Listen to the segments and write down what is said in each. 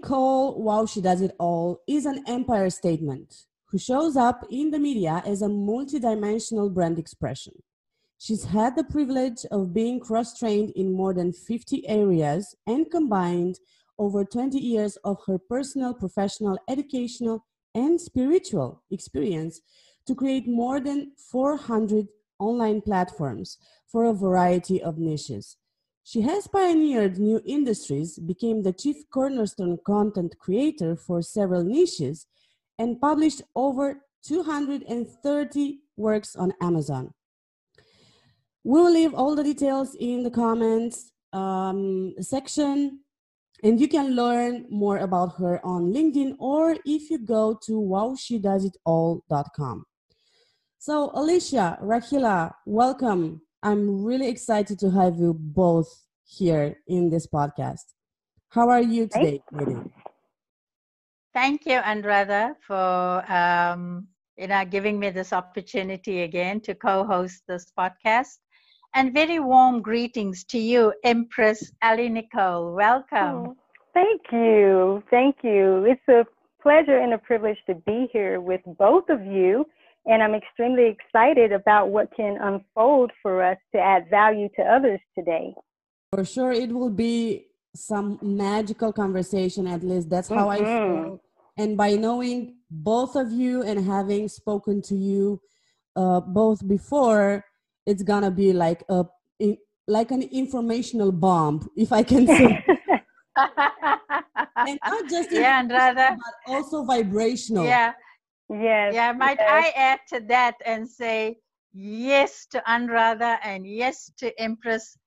Nicole, Wow She Does It All, is an empire statement who shows up in the media as a multidimensional brand expression. She's had the privilege of being cross trained in more than 50 areas and combined over 20 years of her personal, professional, educational, and spiritual experience to create more than 400 online platforms for a variety of niches. She has pioneered new industries, became the chief cornerstone content creator for several niches, and published over 230 works on Amazon. We will leave all the details in the comments um, section, and you can learn more about her on LinkedIn or if you go to wowshedoesitall.com. So, Alicia, Rahila, welcome. I'm really excited to have you both here in this podcast. How are you today, lady? Thank you, Anuradha, for um, you know giving me this opportunity again to co-host this podcast. And very warm greetings to you, Empress Ali Nicole. Welcome. Oh, thank you. Thank you. It's a pleasure and a privilege to be here with both of you and I'm extremely excited about what can unfold for us to add value to others today. For sure, it will be some magical conversation, at least that's how mm-hmm. I feel. And by knowing both of you and having spoken to you uh, both before, it's gonna be like a like an informational bomb, if I can say. and not just yeah, and rather, but also vibrational. Yeah, Yes. Yeah, might yes. I add to that and say yes to Anuradha and yes to Empress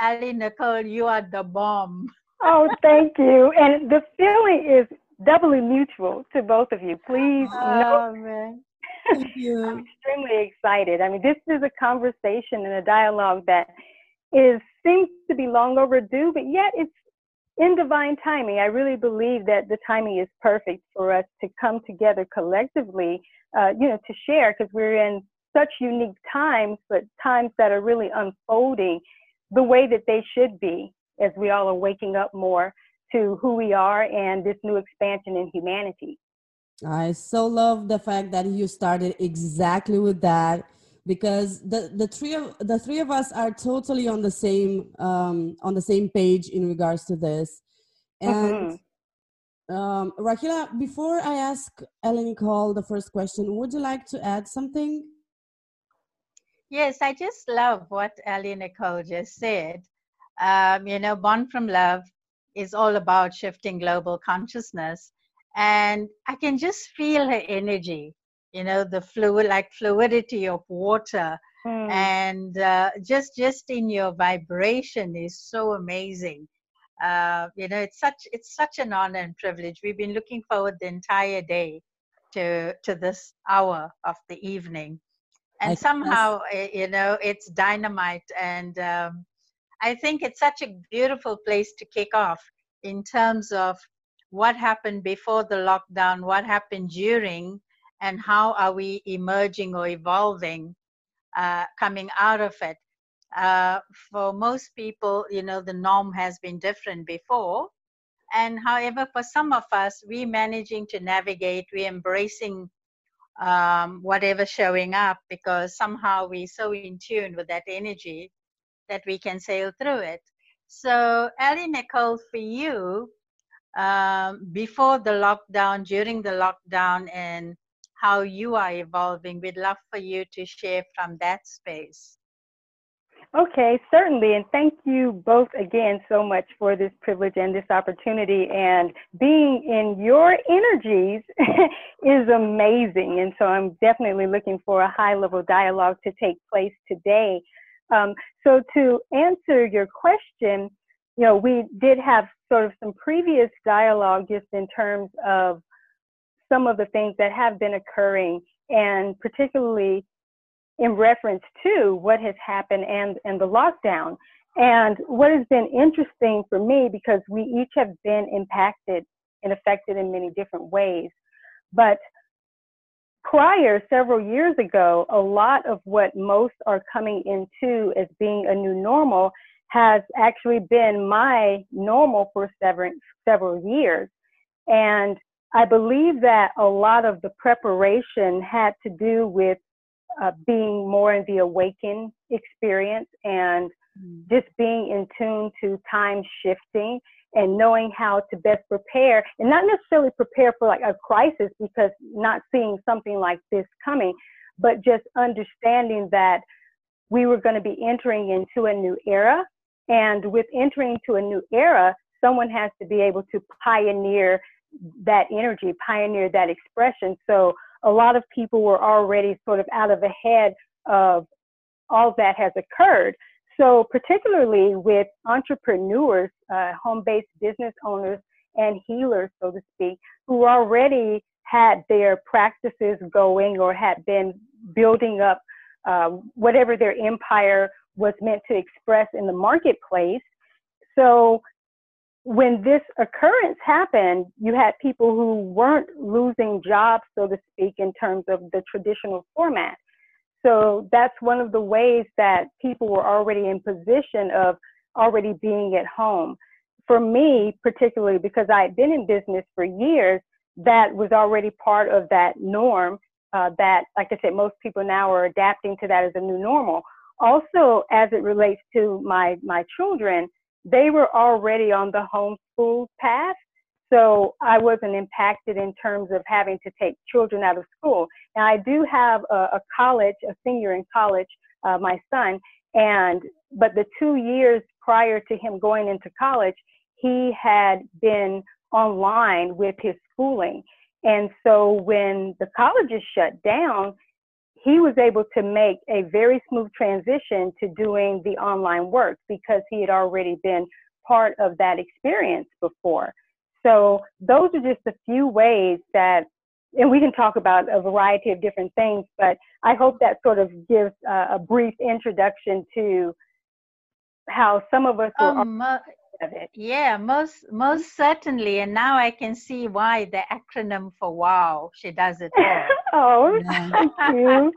Ali Nicole, you are the bomb. Oh, thank you. And the feeling is doubly mutual to both of you. Please oh, know. Man. Thank you. I'm extremely excited. I mean, this is a conversation and a dialogue that is seems to be long overdue, but yet it's in divine timing, I really believe that the timing is perfect for us to come together collectively, uh, you know, to share because we're in such unique times, but times that are really unfolding the way that they should be as we all are waking up more to who we are and this new expansion in humanity. I so love the fact that you started exactly with that because the the three of the three of us are totally on the same um, on the same page in regards to this. And mm-hmm. um, Rahila, before I ask Ellen Nicole the first question, would you like to add something? Yes, I just love what Ellie Nicole just said. Um, you know, Born from Love is all about shifting global consciousness. And I can just feel her energy you know the fluid like fluidity of water. Mm. and uh, just just in your vibration is so amazing. Uh, you know it's such it's such an honor and privilege. We've been looking forward the entire day to to this hour of the evening. And I somehow eh, you know it's dynamite and um, i think it's such a beautiful place to kick off in terms of what happened before the lockdown what happened during and how are we emerging or evolving uh, coming out of it. Uh, for most people you know the norm has been different before. And however for some of us we're managing to navigate we're embracing um, whatever showing up because somehow we're so in tune with that energy that we can sail through it. So ellie nicole for you um, before the lockdown during the lockdown and how you are evolving. We'd love for you to share from that space. Okay, certainly. And thank you both again so much for this privilege and this opportunity. And being in your energies is amazing. And so I'm definitely looking for a high level dialogue to take place today. Um, so, to answer your question, you know, we did have sort of some previous dialogue just in terms of some of the things that have been occurring, and particularly in reference to what has happened and, and the lockdown. And what has been interesting for me, because we each have been impacted and affected in many different ways, but prior, several years ago, a lot of what most are coming into as being a new normal has actually been my normal for several, several years. And I believe that a lot of the preparation had to do with uh, being more in the awakened experience and mm. just being in tune to time shifting and knowing how to best prepare and not necessarily prepare for like a crisis because not seeing something like this coming, but just understanding that we were going to be entering into a new era. And with entering into a new era, someone has to be able to pioneer that energy, pioneer that expression. So a lot of people were already sort of out of ahead of all that has occurred. So, particularly with entrepreneurs, uh, home based business owners, and healers, so to speak, who already had their practices going or had been building up uh, whatever their empire was meant to express in the marketplace. So, when this occurrence happened, you had people who weren't losing jobs, so to speak, in terms of the traditional format. So that's one of the ways that people were already in position of already being at home. For me, particularly because I had been in business for years, that was already part of that norm. Uh, that, like I said, most people now are adapting to that as a new normal. Also, as it relates to my my children, they were already on the homeschool path. So I wasn't impacted in terms of having to take children out of school. Now I do have a, a college, a senior in college, uh, my son, and but the two years prior to him going into college, he had been online with his schooling. And so when the colleges shut down, he was able to make a very smooth transition to doing the online work because he had already been part of that experience before. So those are just a few ways that, and we can talk about a variety of different things, but I hope that sort of gives uh, a brief introduction to how some of us. Um, of it. Yeah, most most certainly. And now I can see why the acronym for WOW, she does it all. oh, thank you.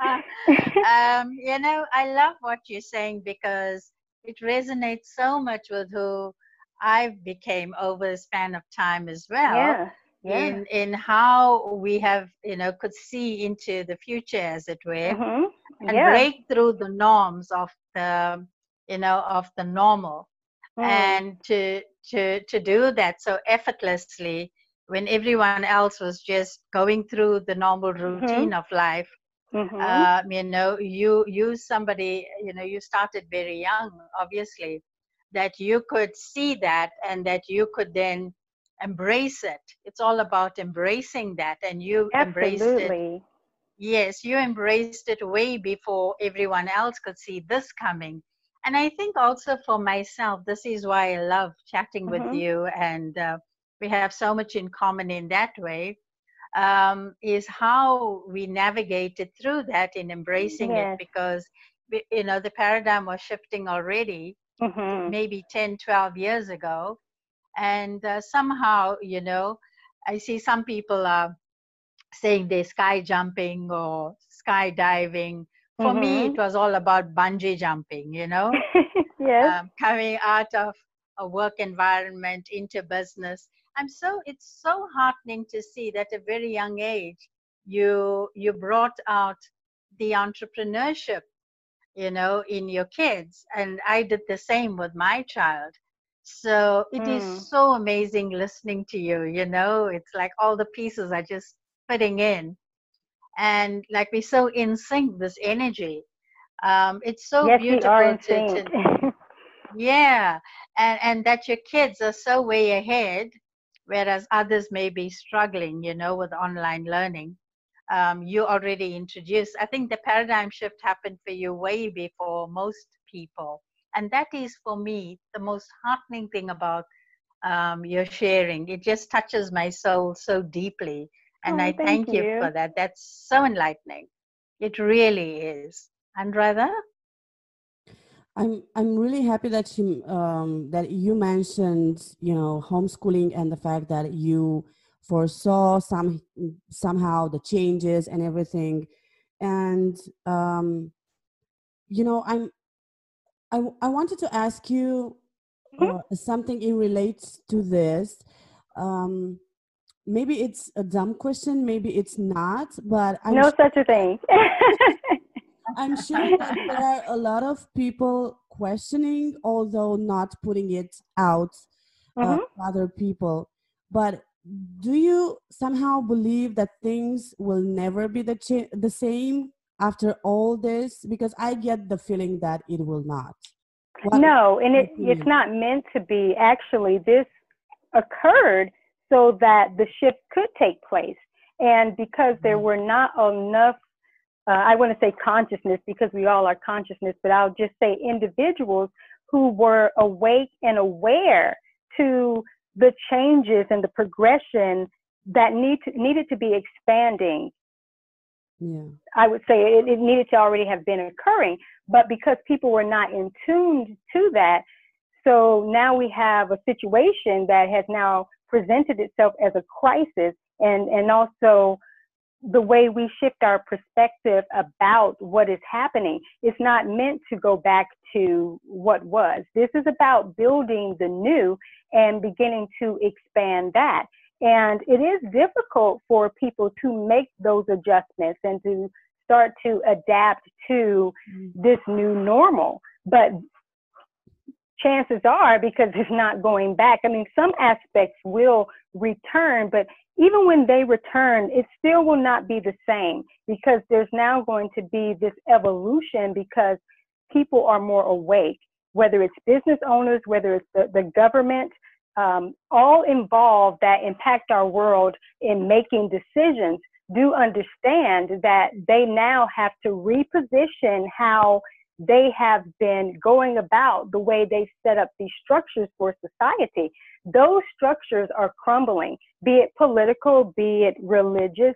um, you know, I love what you're saying because it resonates so much with who I became over a span of time as well. Yeah. Yeah. in in how we have you know could see into the future as it were mm-hmm. and yeah. break through the norms of the you know of the normal mm. and to to to do that so effortlessly when everyone else was just going through the normal mm-hmm. routine mm-hmm. of life mm-hmm. uh, you know you you somebody you know you started very young obviously that you could see that and that you could then embrace it it's all about embracing that and you Absolutely. embraced it yes you embraced it way before everyone else could see this coming and i think also for myself this is why i love chatting mm-hmm. with you and uh, we have so much in common in that way um, is how we navigated through that in embracing yes. it because you know the paradigm was shifting already mm-hmm. maybe 10 12 years ago and uh, somehow you know i see some people are saying they're sky jumping or skydiving for mm-hmm. me it was all about bungee jumping you know yes. Um, coming out of a work environment into business i'm so it's so heartening to see that at a very young age you you brought out the entrepreneurship you know in your kids and i did the same with my child so it mm. is so amazing listening to you you know it's like all the pieces are just fitting in and like we're so in sync this energy. Um, it's so yes, beautiful to, to yeah and and that your kids are so way ahead whereas others may be struggling you know with online learning. Um, you already introduced i think the paradigm shift happened for you way before most people. And that is for me the most heartening thing about um, your sharing. It just touches my soul so deeply and oh, I thank, thank you. you. for that. That's so enlightening. It really is. Anuradha? I'm I'm really happy that you um, that you mentioned you know homeschooling and the fact that you foresaw some somehow the changes and everything, and um, you know I'm I, I wanted to ask you mm-hmm. uh, something in relates to this. Um, maybe it's a dumb question, maybe it's not, but I'm no sure, such a thing. I'm sure that there are a lot of people questioning, although not putting it out uh, mm-hmm. other people. But do you somehow believe that things will never be the cha- the same after all this? Because I get the feeling that it will not. What no, and it, it's not meant to be. Actually, this occurred so that the shift could take place. And because there mm-hmm. were not enough, uh, I want to say consciousness because we all are consciousness, but I'll just say individuals who were awake and aware to the changes and the progression that need to, needed to be expanding. Yeah. I would say it, it needed to already have been occurring, but because people were not in tune to that, so now we have a situation that has now presented itself as a crisis and, and also the way we shift our perspective about what is happening. It's not meant to go back to what was. This is about building the new and beginning to expand that. And it is difficult for people to make those adjustments and to start to adapt to mm-hmm. this new normal. But chances are because it's not going back. I mean, some aspects will return, but even when they return, it still will not be the same because there's now going to be this evolution because people are more awake, whether it's business owners, whether it's the, the government, um, all involved that impact our world in making decisions do understand that they now have to reposition how they have been going about the way they set up these structures for society. Those structures are crumbling, be it political, be it religious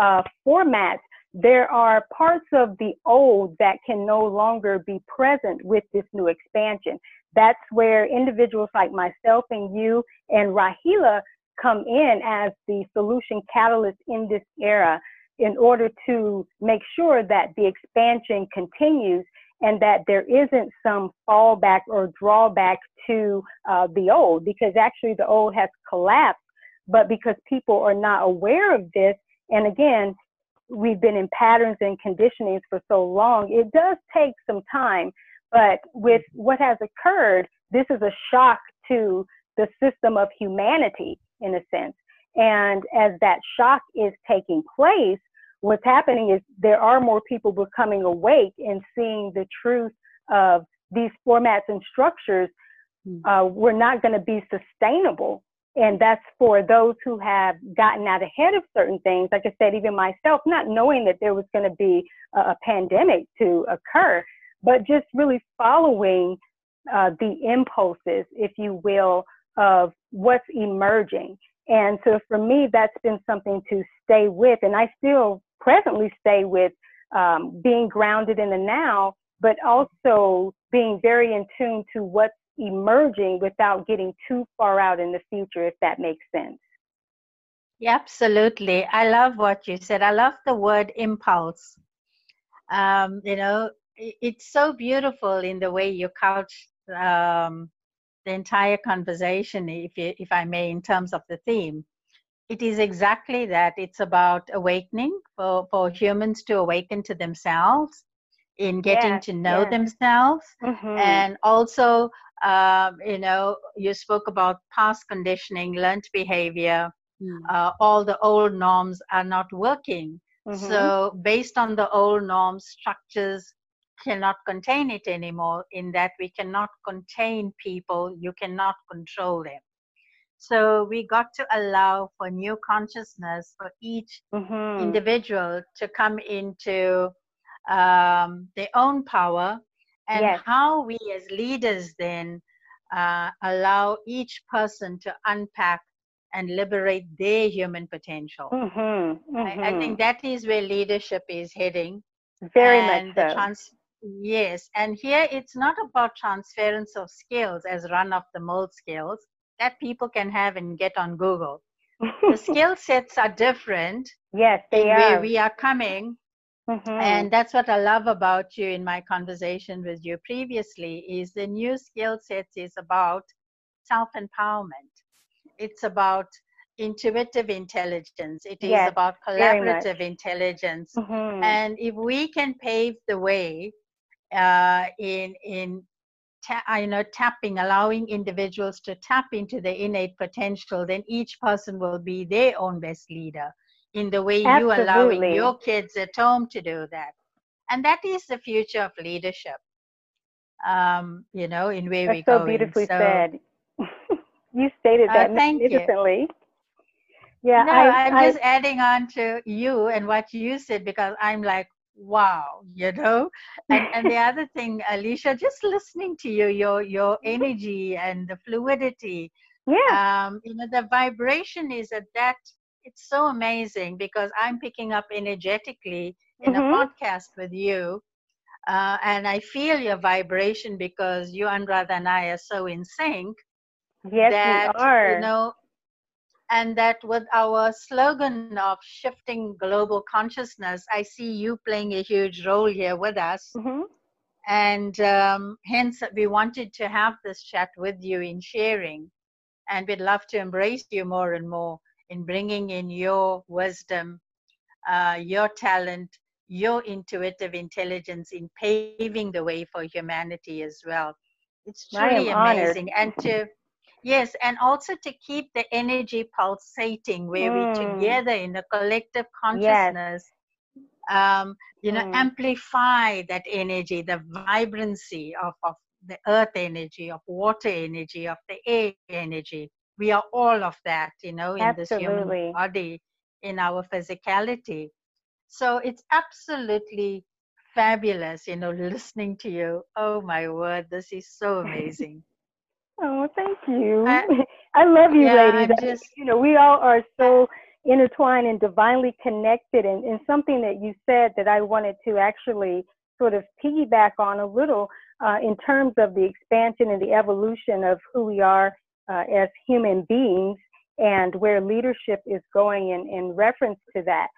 uh, formats. There are parts of the old that can no longer be present with this new expansion. That's where individuals like myself and you and Rahila come in as the solution catalyst in this era in order to make sure that the expansion continues and that there isn't some fallback or drawback to uh, the old because actually the old has collapsed. But because people are not aware of this and again we've been in patterns and conditionings for so long it does take some time. But with what has occurred this is a shock to the system of humanity in a sense. And as that shock is taking place what's happening is there are more people becoming awake and seeing the truth of these formats and structures hmm. uh, were not going to be sustainable. And that's for those who have gotten out ahead of certain things. Like I said, even myself, not knowing that there was going to be a, a, pandemic to occur, but just really following uh, the impulses, if you will, of what's emerging. And so for me, that's been something to stay with. And I still presently stay with um, being grounded in the now, but also being very in tune to what's emerging without getting too far out in the future, if that makes sense. Yeah, absolutely. I love what you said. I love the word impulse. Um, you know, it's so beautiful in the way you couch um, the entire conversation, if, you, if I may, in terms of the theme it is exactly that. It's about awakening for, for humans to awaken to themselves in getting to know themselves. Mm-hmm. And also, um, you know, you spoke about past conditioning, learned behavior. Mm. Uh, all the old norms are not working. Mm-hmm. So, based on the old norms, structures cannot contain it anymore, in that we cannot contain people, you cannot control them. So we got to allow for new consciousness for each mm-hmm. individual to come into um, their own power and yes. how we as leaders then uh, allow each person to unpack and liberate their human potential. Mm-hmm. Mm-hmm. I, I, mm-hmm. think that is where leadership is heading. Very and much so. Trans- yes, and here it's not about transference of skills as run of the mold skills that people can have and get on Google. the skill sets are different. Yes, they are. Where we are coming, Mm-hmm. And that's what I love about you in my conversation with you previously is the new skill sets is about self-empowerment. It's about intuitive intelligence. It is yes, about collaborative intelligence. Mm-hmm. And if we can pave the way uh, in in you know tapping, allowing individuals to tap into their innate potential, then each person will be their own best leader in the way Absolutely. you allowing your kids at home to do that. And that is the future of leadership. Um, you know, in where That's we go. so beautifully so, said. you stated uh, that uh, magnificently. You. Yeah, no, I, am just adding on to you and what you said because I'm like, wow, you know. And and the other thing, Alicia, just listening to you, your your energy and the fluidity. Yeah. Um, you know, the vibration is at that. It's so amazing because I'm picking up energetically in mm-hmm. a podcast with you. Uh, and I feel your vibration because you, Anuradha, and I are so in sync. Yes, that, we are. You know, and that with our slogan of shifting global consciousness, I see you playing a huge role here with us. Mm-hmm. And um, hence, we wanted to have this chat with you in sharing. And we'd love to embrace you more and more in bringing in your wisdom, uh, your talent, your intuitive intelligence in paving the way for humanity as well. It's truly amazing. Honored. And to Yes, and also to keep the energy pulsating where mm. we together in the collective consciousness, yes. um, you know, mm. amplify that energy, the vibrancy of, of the earth energy, of water energy, of the air energy. We are all of that, you know, in absolutely. this human body, in our physicality. So it's absolutely fabulous, you know, listening to you. Oh my word, this is so amazing. Oh, thank you. I, I love you, yeah, ladies. Just, you know, we all are so intertwined and divinely connected. And, and something that you said that I wanted to actually sort of piggyback on a little uh, in terms of the expansion and the evolution of who we are uh, as human beings and where leadership is going in, in reference to that.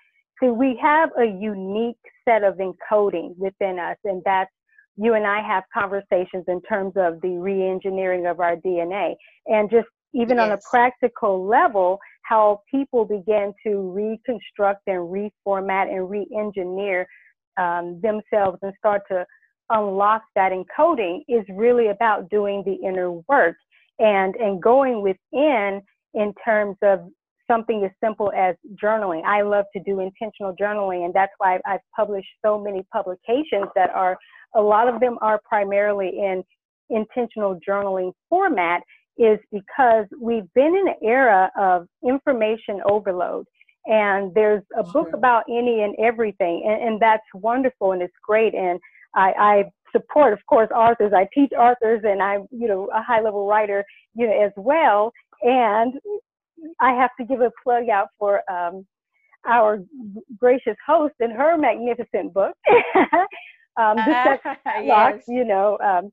So we have a unique set of encoding within us, and that's you and I have conversations in terms of the re-engineering of our DNA and just even yes. on a practical level, how people begin to reconstruct and reformat and re-engineer um, themselves and start to unlock that encoding is really about doing the inner work and and going within in terms of something as simple as journaling. I love to do intentional journaling, and that's why I've published so many publications that are a lot of them are primarily in intentional journaling format is because we've been in an era of information overload and there's a book about any and everything and, and that's wonderful and it's great and I, I, support of course authors i teach authors and i'm you know a high level writer you know as well and i have to give a plug out for um, our gracious host and her magnificent book um, the sex yes. you know, um,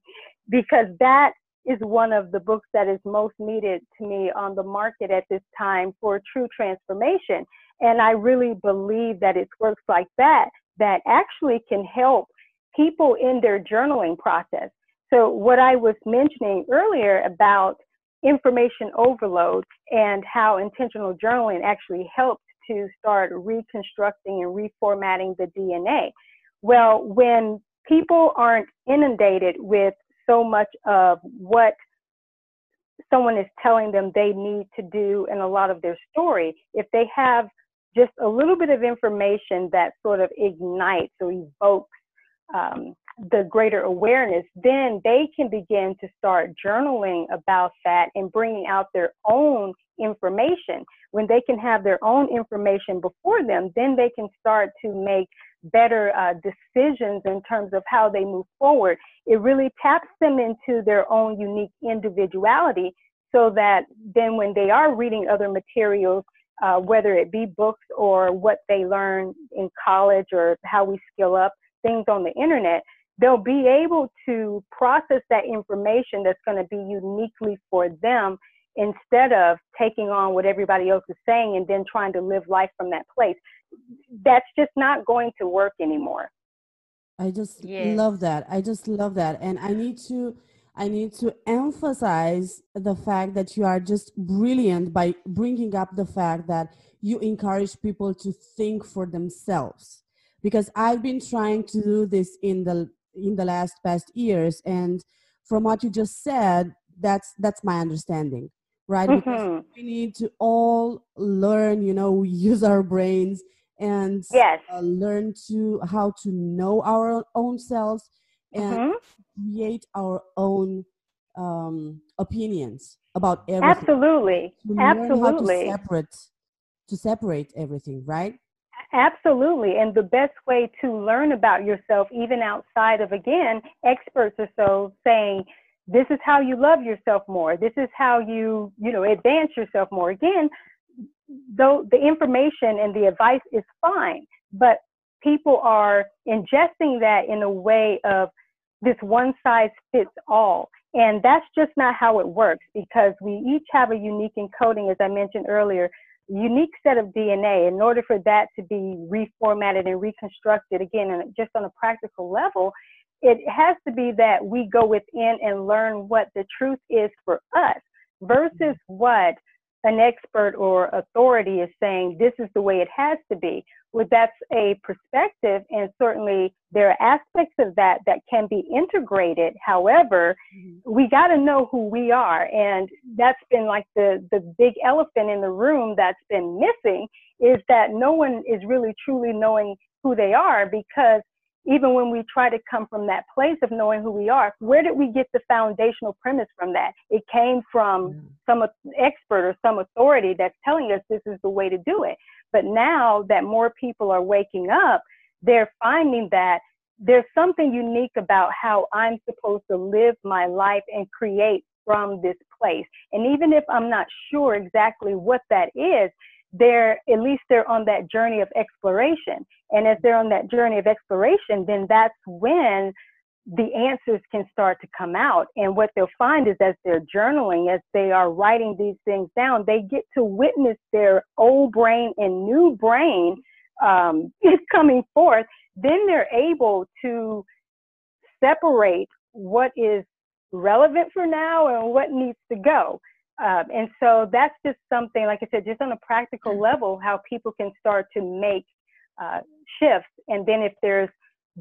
because that is one of the books that is most needed to me on the market at this time for true transformation. And I really believe that it's works like that that actually can help people in their journaling process. So, what I was mentioning earlier about information overload and how intentional journaling actually helps to start reconstructing and reformatting the DNA. Well, when people aren't inundated with so much of what someone is telling them they need to do in a lot of their story, if they have just a little bit of information that sort of ignites or evokes um, the greater awareness, then they can begin to start journaling about that and bringing out their own information. When they can have their own information before them, then they can start to make better uh, decisions in terms of how they move forward. It really taps them into their own unique individuality so that then when they are reading other materials, uh, whether it be books or what they learn in college or how we skill up, things on the internet, they'll be able to process that information that's going to be uniquely for them instead of taking on what everybody else is saying and then trying to live life from that place. That's just not going to work anymore. I just yes. love that. I just love that. And I need to I need to emphasize the fact that you are just brilliant by bringing up the fact that you encourage people to think for themselves. Because I've been trying to do this in the in the last past years and from what you just said that's that's my understanding right mm-hmm. because we need to all learn you know use our brains and yes. uh, learn to how to know our own selves and mm-hmm. create our own um, opinions about everything. Absolutely, absolutely. to separate to separate everything, right? Absolutely, and the best way to learn about yourself, even outside of again experts or so, saying this is how you love yourself more. This is how you you know advance yourself more. Again, though the information and the advice is fine, but people are ingesting that in a way of this one size fits all. And that's just not how it works because we each have a unique encoding, as I mentioned earlier, unique set of DNA. In order for that to be reformatted and reconstructed, again, and just on a practical level, it has to be that we go within and learn what the truth is for us versus mm-hmm. what an expert or authority is saying this is the way it has to be. Well, that's a perspective, and certainly there are aspects of that that can be integrated. However, mm-hmm. we got to know who we are, and that's been like the the big elephant in the room that's been missing is that no one is really truly knowing who they are because even when we try to come from that place of knowing who we are, where did we get the foundational premise from that? It came from some expert or some authority that's telling us this is the way to do it. But now that more people are waking up, they're finding that there's something unique about how I'm supposed to live my life and create from this place. And even if I'm not sure exactly what that is, they're at least they're on that journey of exploration. And as they're on that journey of exploration, then that's when the answers can start to come out. And what they'll find is as they're journaling, as they are writing these things down, they get to witness their old brain and new brain um, is coming forth. Then they're able to separate what is relevant for now and what needs to go. Um, and so that's just something, like I said, just on a practical mm. level, how people can start to make uh, shifts. And then if there's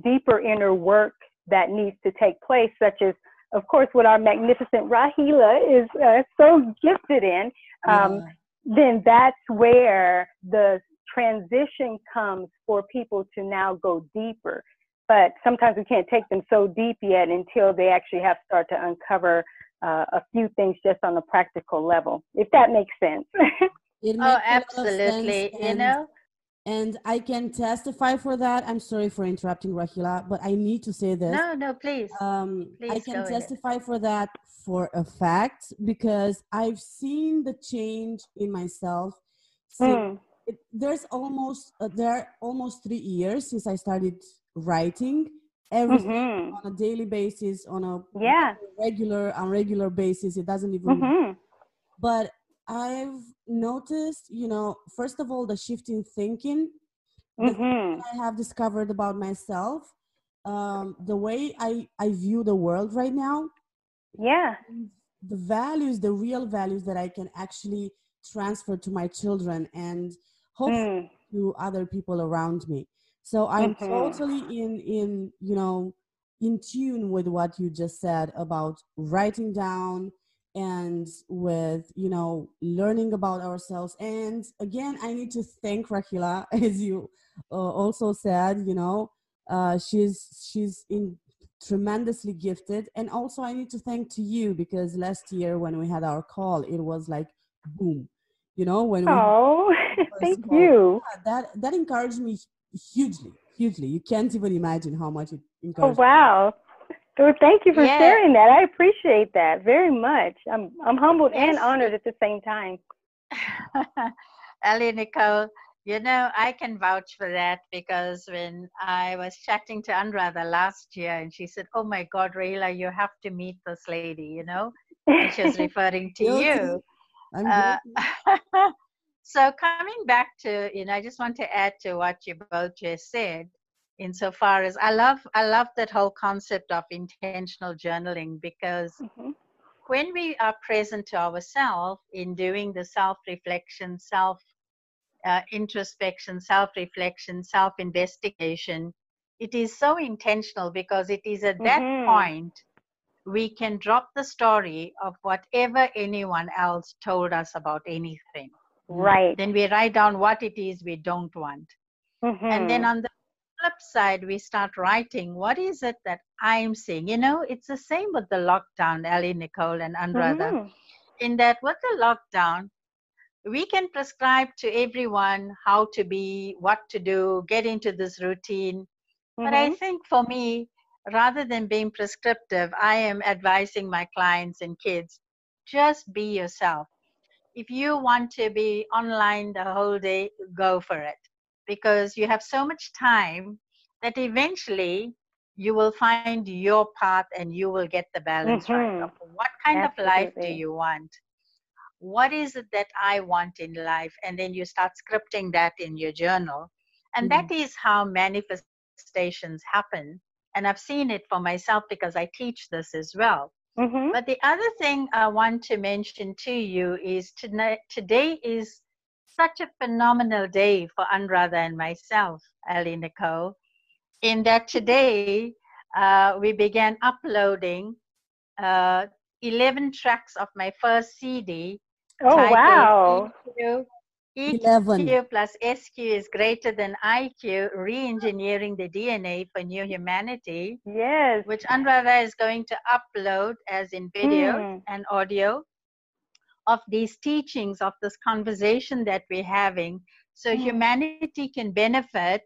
deeper inner work that needs to take place, such as, of course, what our magnificent Rahila is uh, so gifted in, um, yeah. then that's where the transition comes for people to now go deeper. But sometimes we can't take them so deep yet until they actually have to start to uncover uh, a few things just on a practical level, if that makes sense. it oh, absolutely. you know, and I can testify for that. I'm sorry for interrupting Rahila, but I need to say this. No, no, please. Um, please I can testify ahead. for that for a fact because I've seen the change in myself. mm. it, there's almost uh, there are almost three years since I started writing, everything mm-hmm. on a daily basis on a yeah regular on regular basis it doesn't even mm-hmm. but i've noticed you know first of all the shift in thinking mm-hmm. i have discovered about myself um, the way i i view the world right now yeah the values the real values that i can actually transfer to my children and hopefully mm. to other people around me so i'm mm-hmm. totally in in you know in tune with what you just said about writing down and with you know learning about ourselves and again i need to thank rahila as you uh, also said you know uh, she's she's in tremendously gifted and also i need to thank to you because last year when we had our call it was like boom you know when oh thank call, you yeah, that that encouraged me hugely, hugely. You can't even imagine how much it oh, encouraged. Oh wow! So thank you for yeah. sharing that. I appreciate that very much. I'm I'm humbled yes. and honored at the same time. Ellie Nicole, you know I can vouch for that because when I was chatting to Anuradha last year, and she said, "Oh my God, Rahila, you have to meet this lady," you know, and she was referring to you. Uh, so coming back to, you know, I just want to add to what you both just said insofar as I love I love that whole concept of intentional journaling because mm-hmm. when we are present to ourselves in doing the self-reflection, self uh, introspection, self-reflection, self-investigation, it is so intentional because it is at that mm-hmm. point we can drop the story of whatever anyone else told us about anything. Right. Then we write down what it is we don't want. Mm-hmm. And then on the flip side, we start writing what is it that I'm seeing. You know, it's the same with the lockdown, Ellie, Nicole, and Anuradha. Mm-hmm. In that, with the lockdown, we can prescribe to everyone how to be, what to do, get into this routine. Mm-hmm. But I mm-hmm. think for me, rather than being prescriptive, I am advising my clients and kids just be yourself. If you want to be online the whole day, go for it because you have so much time that eventually you will find your path and you will get the balance mm-hmm. right. What kind Absolutely. of life do you want? What is it that I want in life? And then you start scripting that in your journal. And mm-hmm. that is how manifestations happen. And I've seen it for myself because I teach this as well. Mm-hmm. But the other thing I want to mention to you is tonight, today is such a phenomenal day for Anuradha and myself, Ali Nicole, in that today uh, we began uploading uh, 11 tracks of my first CD. Oh, wow. EQ, EQ plus SQ is greater than IQ, re-engineering the DNA for new humanity. Yes. Which Anuradha is going to upload as in video mm. and audio of these teachings, of this conversation that we're having, so mm-hmm. humanity can benefit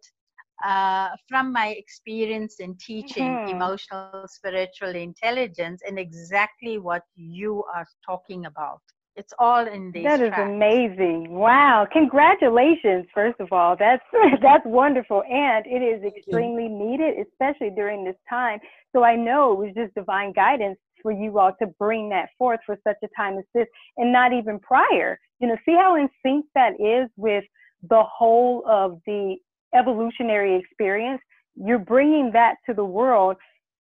uh, from my experience in teaching mm-hmm. emotional spiritual intelligence and exactly what you are talking about. It's all in these. That is tracks. amazing! Wow! Congratulations, first of all. That's that's wonderful, and it is extremely needed, especially during this time. So I know it was just divine guidance for you all to bring that forth for such a time as this and not even prior. You know, see how in sync that is with the whole of the evolutionary experience. You're bringing that to the world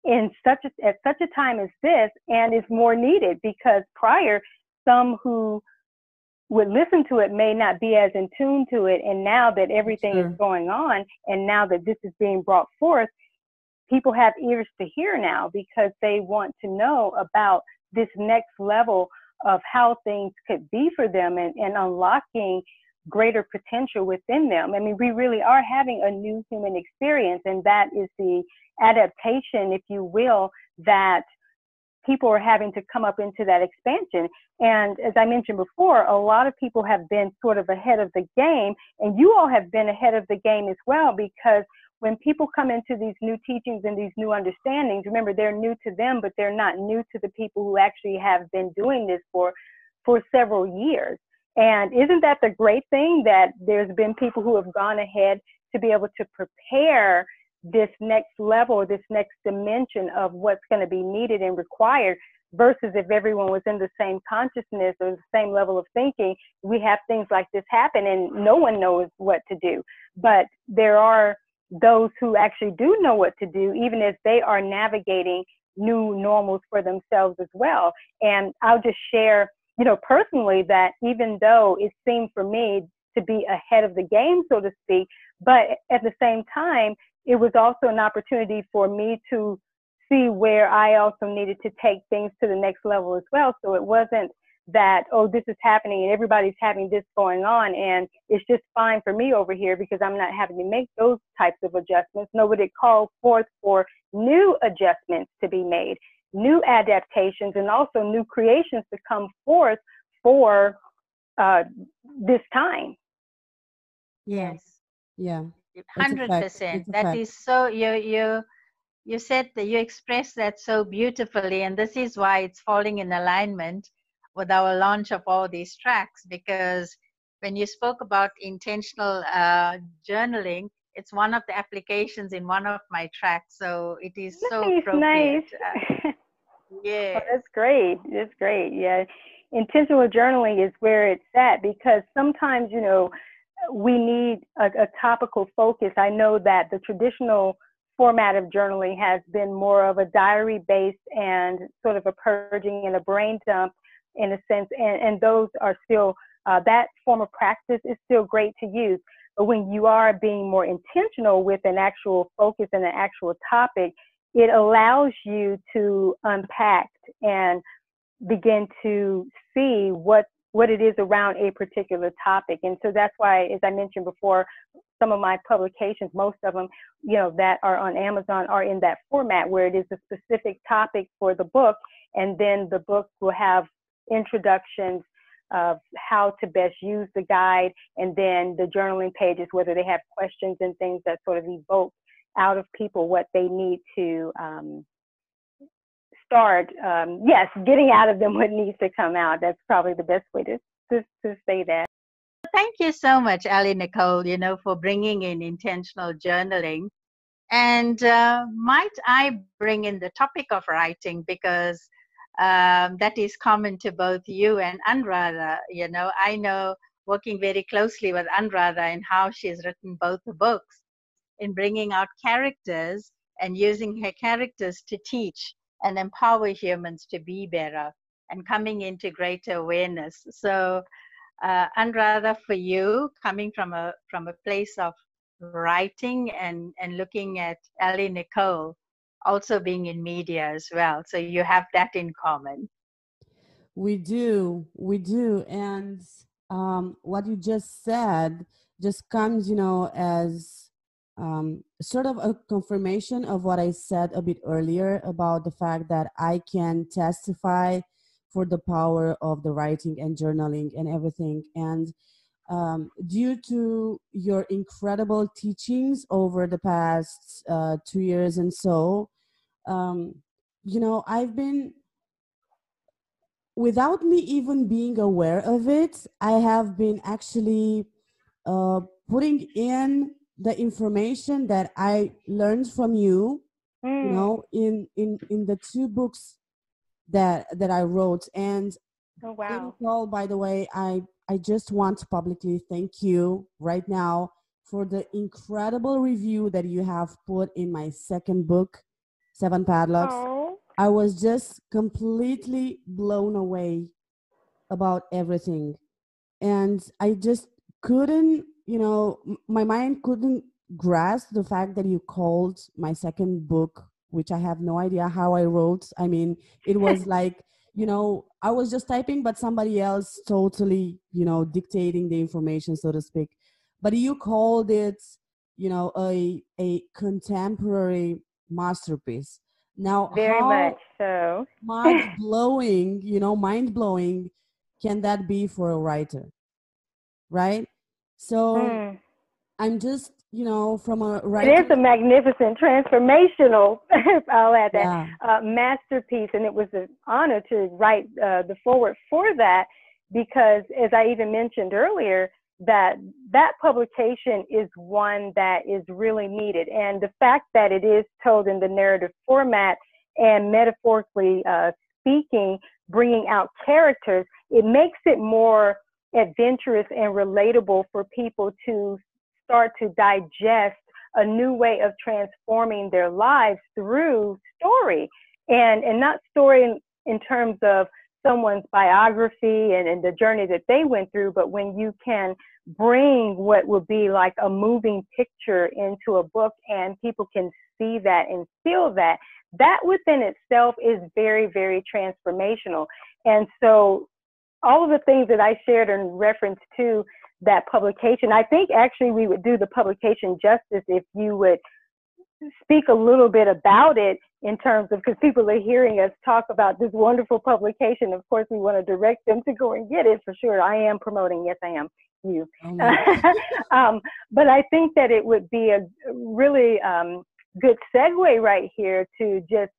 in such a, at such a time as this, and it's more needed because prior, some who would listen to it may not be as in tune to it. And now that everything sure. is going on, and now that this is being brought forth, people have ears to hear now because they want to know about this next level of how things could be for them and, and unlocking greater potential within them. I mean, we really are having a new human experience, and that is the adaptation, if you will, that people are having to come up into that expansion. And as I mentioned before, a lot of people have been sort of ahead of the game, and you all have been ahead of the game as well because when people come into these new teachings and these new understandings, remember they're new to them, but they're not new to the people who actually have been doing this for for several years. And isn't that the great thing that there's been people who have gone ahead to be able to prepare this next level, this next dimension of what's going to be needed and required versus if everyone was in the same consciousness or the same level of thinking, we have things like this happen and no one knows what to do. But there are those who actually do know what to do, even as they are navigating new normals for themselves as well. And I'll just share, you know, personally that even though it seemed for me to be ahead of the game, so to speak, but at the same time, it was also an opportunity for me to see where I also needed to take things to the next level as well. So it wasn't that, oh, this is happening and everybody's having this going on and it's just fine for me over here because I'm not having to make those types of adjustments. nobody but called forth for new adjustments to be made, new adaptations, and also new creations to come forth for uh, this time. Yes. Yeah. Hundred percent. That is so. You you you said that you expressed that so beautifully, and this is why it's falling in alignment with our launch of all these tracks because when you spoke about intentional uh, journaling, it's one of the applications in one of my tracks. So it is so nice, appropriate. Nice. Uh, yeah. Oh, that's great. That's great. Yeah. intentional journaling is where it's at because sometimes, you know, we need a, a topical focus. I know that the traditional format of journaling has been more of a diary based and sort of a purging and a brain dump in a sense, and, and those are still, uh, that form of practice is still great to use. But when you are being more intentional with an actual focus and an actual topic, it allows you to unpack and begin to see what what it is around a particular topic. And so that's why, as I mentioned before, some of my publications, most of them, you know, that are on Amazon are in that format where it is a specific topic for the book. And then the book will have introductions of how to best use the guide and then the journaling pages, whether they have questions and things that sort of evoke out of people what they need to um, start, um, yes, getting out of them what needs to come out. That's probably the best way to, to, to say that. Thank you so much, Ali Nicole, you know, for bringing in intentional journaling. And uh, might I bring in the topic of writing because um, that is common to both you and Anuradha. You know, I know working very closely with Anuradha and how she's written both the books in bringing out characters and using her characters to teach and empower humans to be better and coming into greater awareness. So, uh, Anuradha, for you, coming from a from a place of writing and and looking at Ali Nicole, also being in media as well. So you have that in common. We do, we do, and um, what you just said just comes, you know, as um, sort of a confirmation of what I said a bit earlier about the fact that I can testify for the power of the writing and journaling and everything. And um, due to your incredible teachings over the past uh, two years and so, um, you know, I've been, without me even being aware of it, I have been actually uh, putting in the information that I learned from you, mm. you know, in in in the two books that that I wrote. And oh wow, Nicole, by the way, I I just want to publicly thank you right now for the incredible review that you have put in my second book, Seven Padlocks. Oh. I was just completely blown away about everything. And I just couldn't you know, my mind couldn't grasp the fact that you called my second book, which I have no idea how I wrote. I mean, it was like, you know, I was just typing, but somebody else totally, you know, dictating the information, so to speak. But you called it, you know, a a contemporary masterpiece. Now, very much so. mind blowing, you know, mind blowing can that be for a writer, right? So mm. I'm just, you know, from a right. It is a magnificent, transformational, I'll add that, yeah. uh, masterpiece. And it was an honor to write uh, the foreword for that because, as I even mentioned earlier, that that publication is one that is really needed. And the fact that it is told in the narrative format and metaphorically uh, speaking, bringing out characters, it makes it more adventurous and relatable for people to start to digest a new way of transforming their lives through story and and not story in, in terms of someone's biography and, and the journey that they went through but when you can bring what would be like a moving picture into a book and people can see that and feel that that within itself is very very transformational. And so all of the things that I shared in reference to that publication, I think actually we would do the publication justice if you would speak a little bit about it in terms of because people are hearing us talk about this wonderful publication. Of course, we want to direct them to go and get it for sure. I am promoting, yes, I am you. Oh um, but I think that it would be a really um, good segue right here to just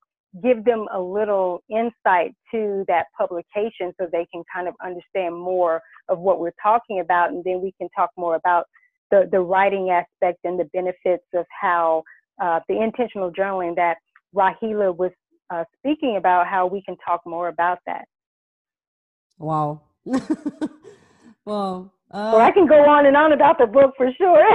give them a little insight to that publication so they can kind of understand more of what we're talking about and then we can talk more about the, the writing aspect and the benefits of how uh, the intentional journaling that Rahila was uh, speaking about, how we can talk more about that. Wow. well, uh, well, I can go on and on about the book for sure.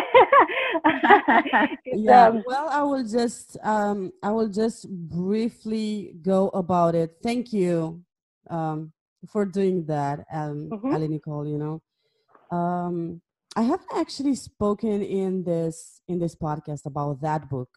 yeah. Um, well, I will just um, I will just briefly go about it. Thank you um, for doing that, um, mm-hmm. Ali Nicole. You know, um, I haven't actually spoken in this in this podcast about that book.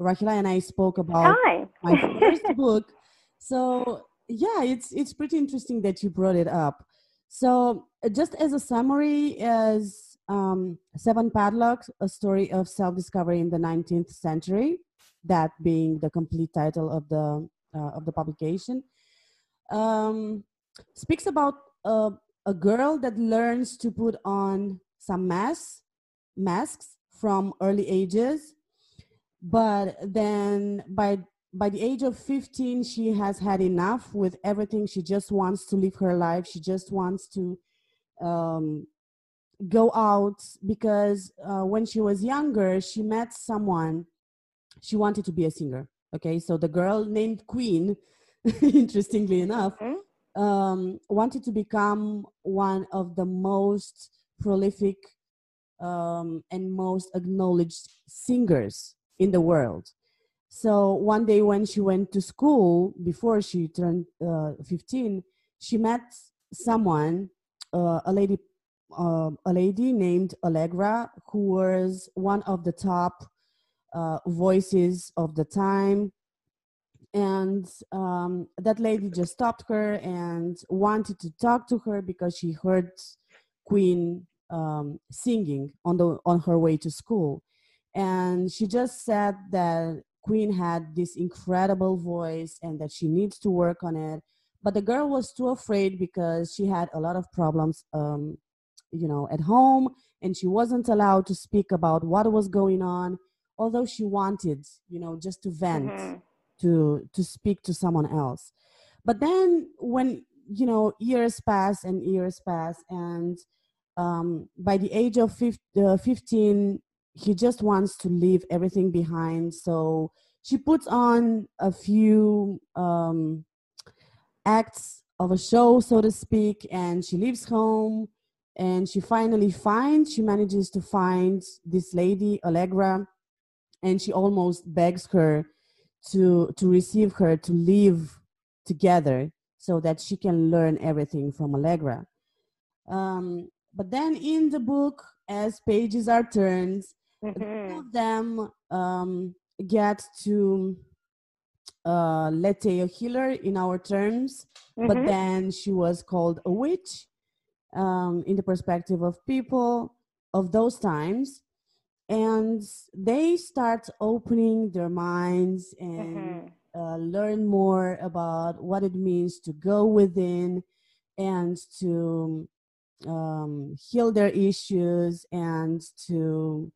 Rahila and I spoke about Hi. my first book. So yeah, it's it's pretty interesting that you brought it up. So just as a summary, as um, Seven Padlocks, a story of self-discovery in the 19th century, that being the complete title of the uh, of the publication, um, speaks about a, a girl that learns to put on some masks, masks from early ages, but then by by the age of 15 she has had enough with everything. She just wants to live her life. She just wants to um, go out because uh, when she was younger she met someone. She wanted to be a singer okay? So the girl named queen interestingly enough mm-hmm. um, wanted to become one of the most prolific um, and most acknowledged singers in the world. So one day when she went to school, before she turned uh, 15, she met someone, uh, a lady, uh, a lady named Allegra, who was one of the top uh, voices of the time. And um, that lady just stopped her and wanted to talk to her because she heard Queen um, singing on the on her way to school. And she just said that queen had this incredible voice and that she needs to work on it. But the girl was too afraid because she had a lot of problems um, you know at home and she wasn't allowed to speak about what was going on although she wanted you know just to vent mm-hmm. to to speak to someone else. But then when you know years pass and years pass and um, by the age of 15, uh, 15 he just wants to leave everything behind. So she puts on a few um, acts of a show, so to speak, and she leaves home. And she finally finds, she manages to find this lady, Allegra, and she almost begs her to to receive her to live together so that she can learn everything from Allegra. Um, but then in the book, as pages are turned, mm-hmm. of them um, get to uh, let's say a healer in our terms, mm-hmm. but then she was called a witch um, in the perspective of people of those times. And they start opening their minds and mm-hmm. Uh, learn more about what it means to go within and to um, heal their issues and to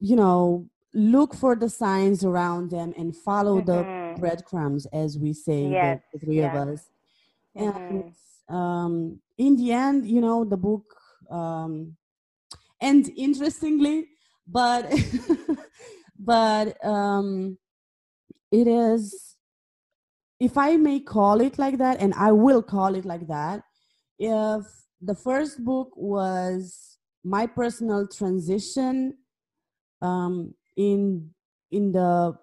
you know look for the signs around them and follow mm-hmm. the breadcrumbs as we say yes. the, the, three yes. of us mm-hmm. and um, in the end you know the book um, and interestingly but but um, it is if i may call it like that and i will call it like that if the first book was my personal transition um, in in the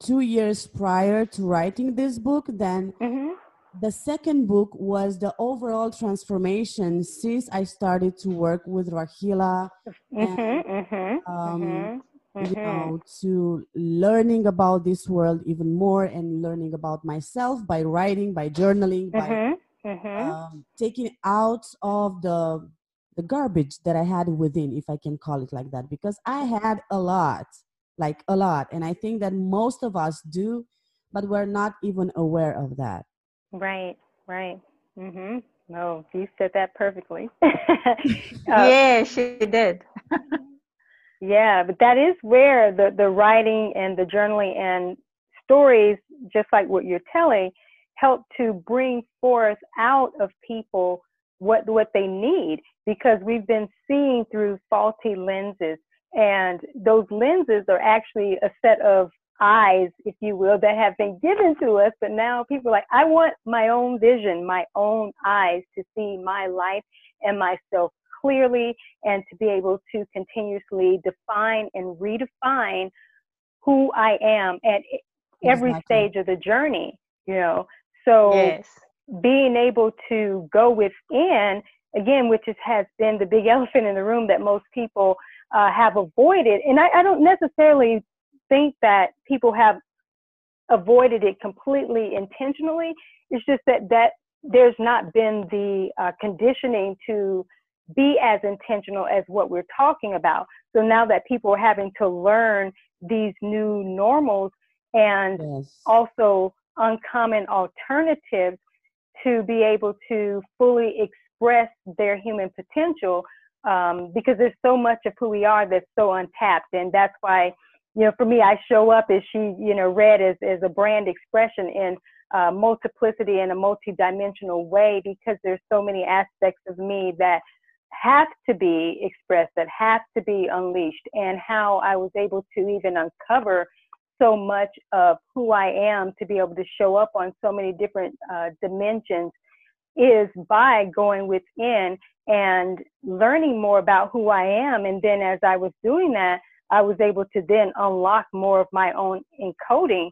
two years prior to writing this book then mm-hmm. the second book was the overall transformation since i started to work with rahila mm-hmm, and, mm-hmm, um, mm-hmm, you know to learning about this world even more and learning about myself by writing by journaling by mm-hmm, mm-hmm. um, taking out of the the garbage that I had within, if I can call it like that, because I had a lot, like a lot. And I think that most of us do, but we're not even aware of that. Right, right. Mm-hmm. No, you said that perfectly. uh, yeah, she did. yeah, but that is where the, the writing and the journaling and stories, just like what you're telling, help to bring forth out of people what what they need because we've been seeing through faulty lenses and those lenses are actually a set of eyes, if you will, that have been given to us. But now people are like, I want my own vision, my own eyes to see my life and myself clearly and to be able to continuously define and redefine who I am at every exactly. stage of the journey, you know. So yes. being able to go within, again, which is, has been the big elephant in the room that most people uh, have avoided. And I, I don't necessarily think that people have avoided it completely intentionally. It's just that that there's not been the uh, conditioning to be as intentional as what we're talking about. So now that people are having to learn these new normals and yes. also uncommon alternatives to be able to fully express their human potential um, because there's so much of who we are that's so untapped and that's why you know for me i show up as she you know read as, as a brand expression in uh, multiplicity in a multidimensional way because there's so many aspects of me that have to be expressed, that have to be unleashed, and how I was able to even uncover so much of who I am to be able to show up on so many different uh, dimensions is by going within and learning more about who I am. And then as I was doing that, I was able to then unlock more of my own encoding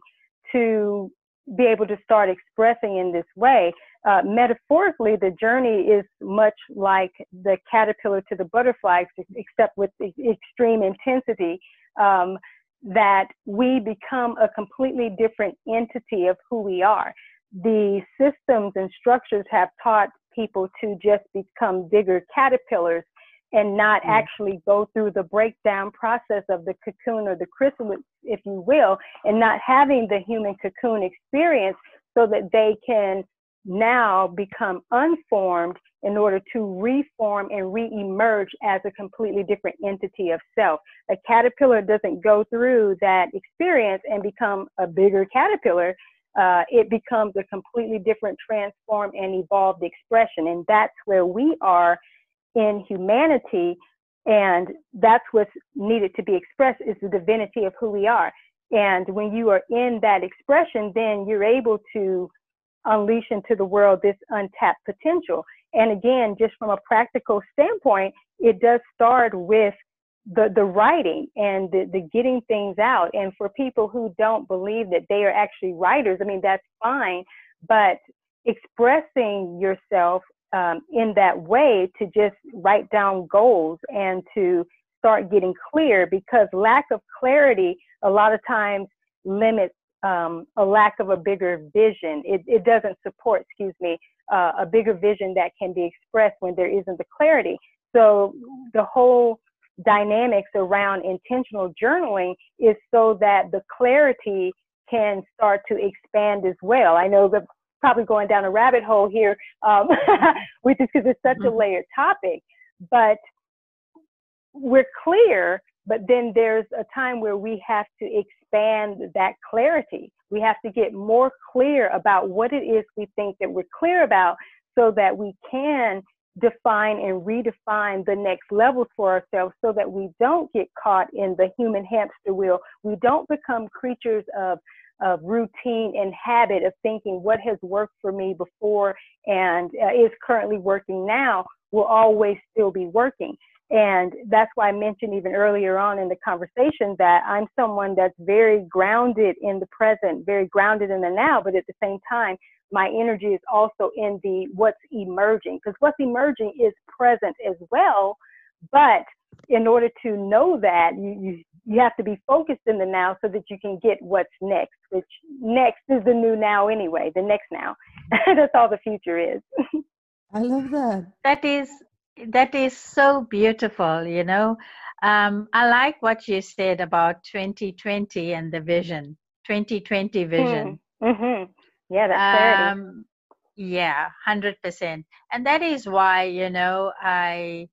to be able to start expressing in this way uh, metaphorically, the journey is much like the caterpillar to the butterfly, except with extreme intensity. Um, that we become a completely different entity of who we are. The systems and structures have taught people to just become bigger caterpillars and not mm. actually go through the breakdown process of the cocoon or the chrysalis, if you will, and not having the human cocoon experience so that they can now become unformed in order to reform and re-emerge as a completely different entity of self. A caterpillar doesn't go through that experience and become a bigger caterpillar. Uh, it becomes a completely different, transformed, and evolved expression. And that's where we are in humanity. And that's what's needed to be expressed is the divinity of who we are. And when you are in that expression, then you're able to unleash into the world this untapped potential. And again, just from a practical standpoint, it does start with the, the writing and the, the getting things out. And for people who don't believe that they are actually writers, I mean, that's fine. But expressing yourself um, in that way to just write down goals and to start getting clear because lack of clarity a lot of times limits um, a lack of a bigger vision. It, it doesn't support, excuse me, uh, a bigger vision that can be expressed when there isn't the clarity. So the whole dynamics around intentional journaling is so that the clarity can start to expand as well. I know that probably going down a rabbit hole here, um, which is because it's such a mm-hmm. layered topic, but we're clear but then there's a time where we have to expand that clarity. We have to get more clear about what it is we think that we're clear about so that we can define and redefine the next levels for ourselves so that we don't get caught in the human hamster wheel. We don't become creatures of of routine and habit of thinking what has worked for me before and uh, is currently working now will always still be working. And that's why I mentioned even earlier on in the conversation that I'm someone that's very grounded in the present, very grounded in the now, but at the same time, my energy is also in the what's emerging because what's emerging is present as well. But in order to know that, you, you, you have to be focused in the now so that you can get what's next, which next is the new now anyway, the next now. that's all the future is. I love that. That is that is so beautiful you know? Um, i like what you said about 2020 and the vision 2020 vision. Mm, mm-hmm. yeah that's um, yeah 100% and that is why you know i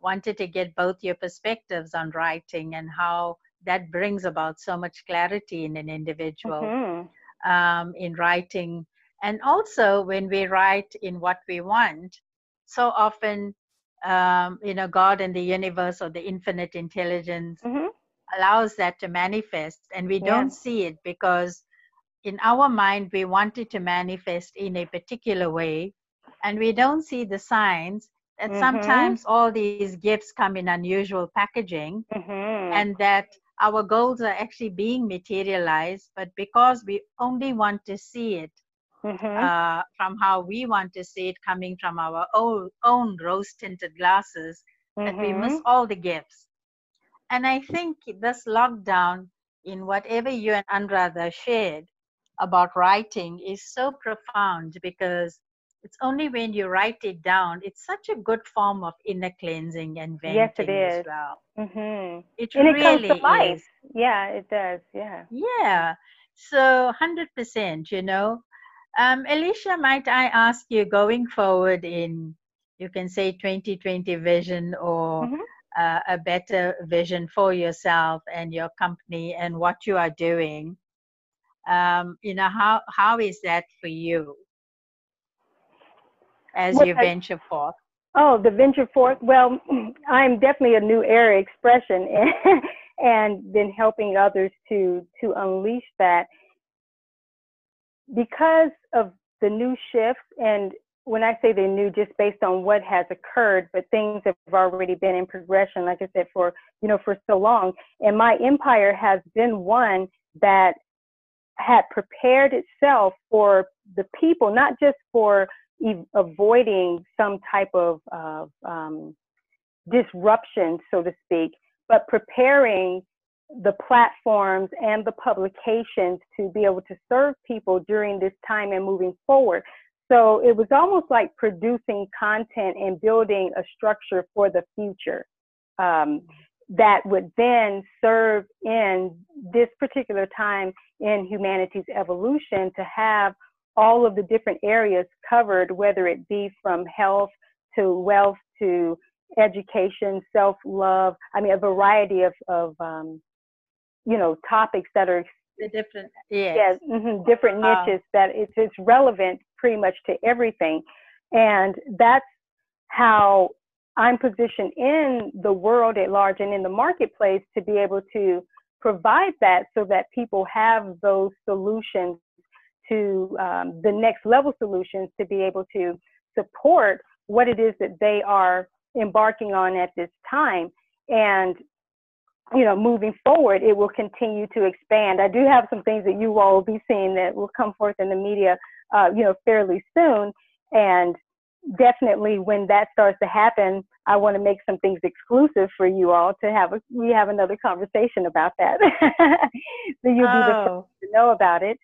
wanted to get both your perspectives on writing and how that brings about so much clarity in an individual mm-hmm. um, in writing. And also when we write in what we want so often um, you know god and the universe or the infinite intelligence mm-hmm. allows that to manifest and we Yeah. don't see it because in our mind we want it to manifest in a particular way and we don't see the signs that Mhm. sometimes all these gifts come in unusual packaging Mhm. and that our goals are actually being materialized but because we only want to see it Mhm. uh, from how we want to see it coming from our own, own rose tinted glasses that we miss Mhm. all the gifts. And I think this lockdown, in whatever you and Anuradha shared about writing, is so profound because it's only when you write it down, it's such a good form of inner cleansing and Yes, venting it as is. well. Mhm. It And it really comes to life. is. Yeah, it does. Yeah. Yeah. So 100%, you know. Um, Alicia, might I ask you going forward in, you can say 2020 vision or Mhm. uh, a better vision for yourself and your company and what you are doing? Um, you know, how, how is that for you as What you I- venture forth? Oh, the venture forth. Well, I'm definitely a new era expression, and, and been helping others to to unleash that because of the new shifts. And when I say they're new, just based on what has occurred, but things have already been in progression, like I said, for you know for so long. And my empire has been one that had prepared itself for the people, not just for avoiding some type of, of um, disruption, so to speak, but preparing the platforms and the publications to be able to serve people during this time and moving forward. So it was almost like producing content and building a structure for the future um, that would then serve in this particular time in humanity's evolution to have all of the different areas covered, whether it be from health to wealth to education, self love. I mean, a variety of, of um, you know, topics that are The different, yes. yeah, mhm, different Wow. niches that it's, it's relevant pretty much to everything. And that's how I'm positioned in the world at large and in the marketplace to be able to provide that so that people have those solutions to um, the next level solutions to be able to support what it is that they are embarking on at this time. And you know, moving forward, it will continue to expand. I do have some things that you all will be seeing that will come forth in the media, uh, you know, fairly soon. And definitely, when that starts to happen, I want to make some things exclusive for you all to have. A, we have another conversation about that, so you'll be the first Oh, to know about it.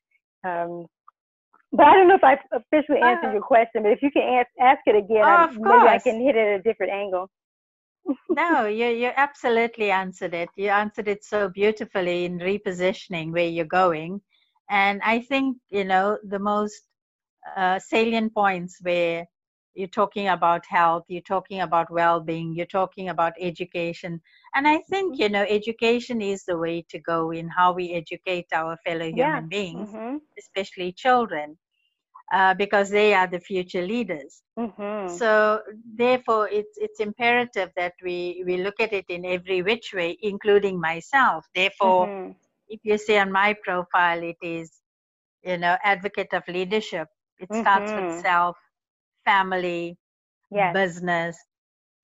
Um, but I don't know if I officially answered Uh, your question. But if you can ask, ask it again, Oh, I- maybe I can hit it at a different angle. No, you you absolutely answered it. You answered it so beautifully in repositioning where you're going, and I think you know the most uh, salient points where you're talking about health, you're talking about well-being, you're talking about education, and I think you know education is the way to go in how we educate our fellow Yeah. human beings, hmm especially children, uh, because they are the future leaders. hmm So therefore, it's it's imperative that we we look at it in every which way, including myself. Therefore, Mhm. if you see on my profile, it is, you know, advocate of leadership. It starts Mhm. with self, family, Yes. business,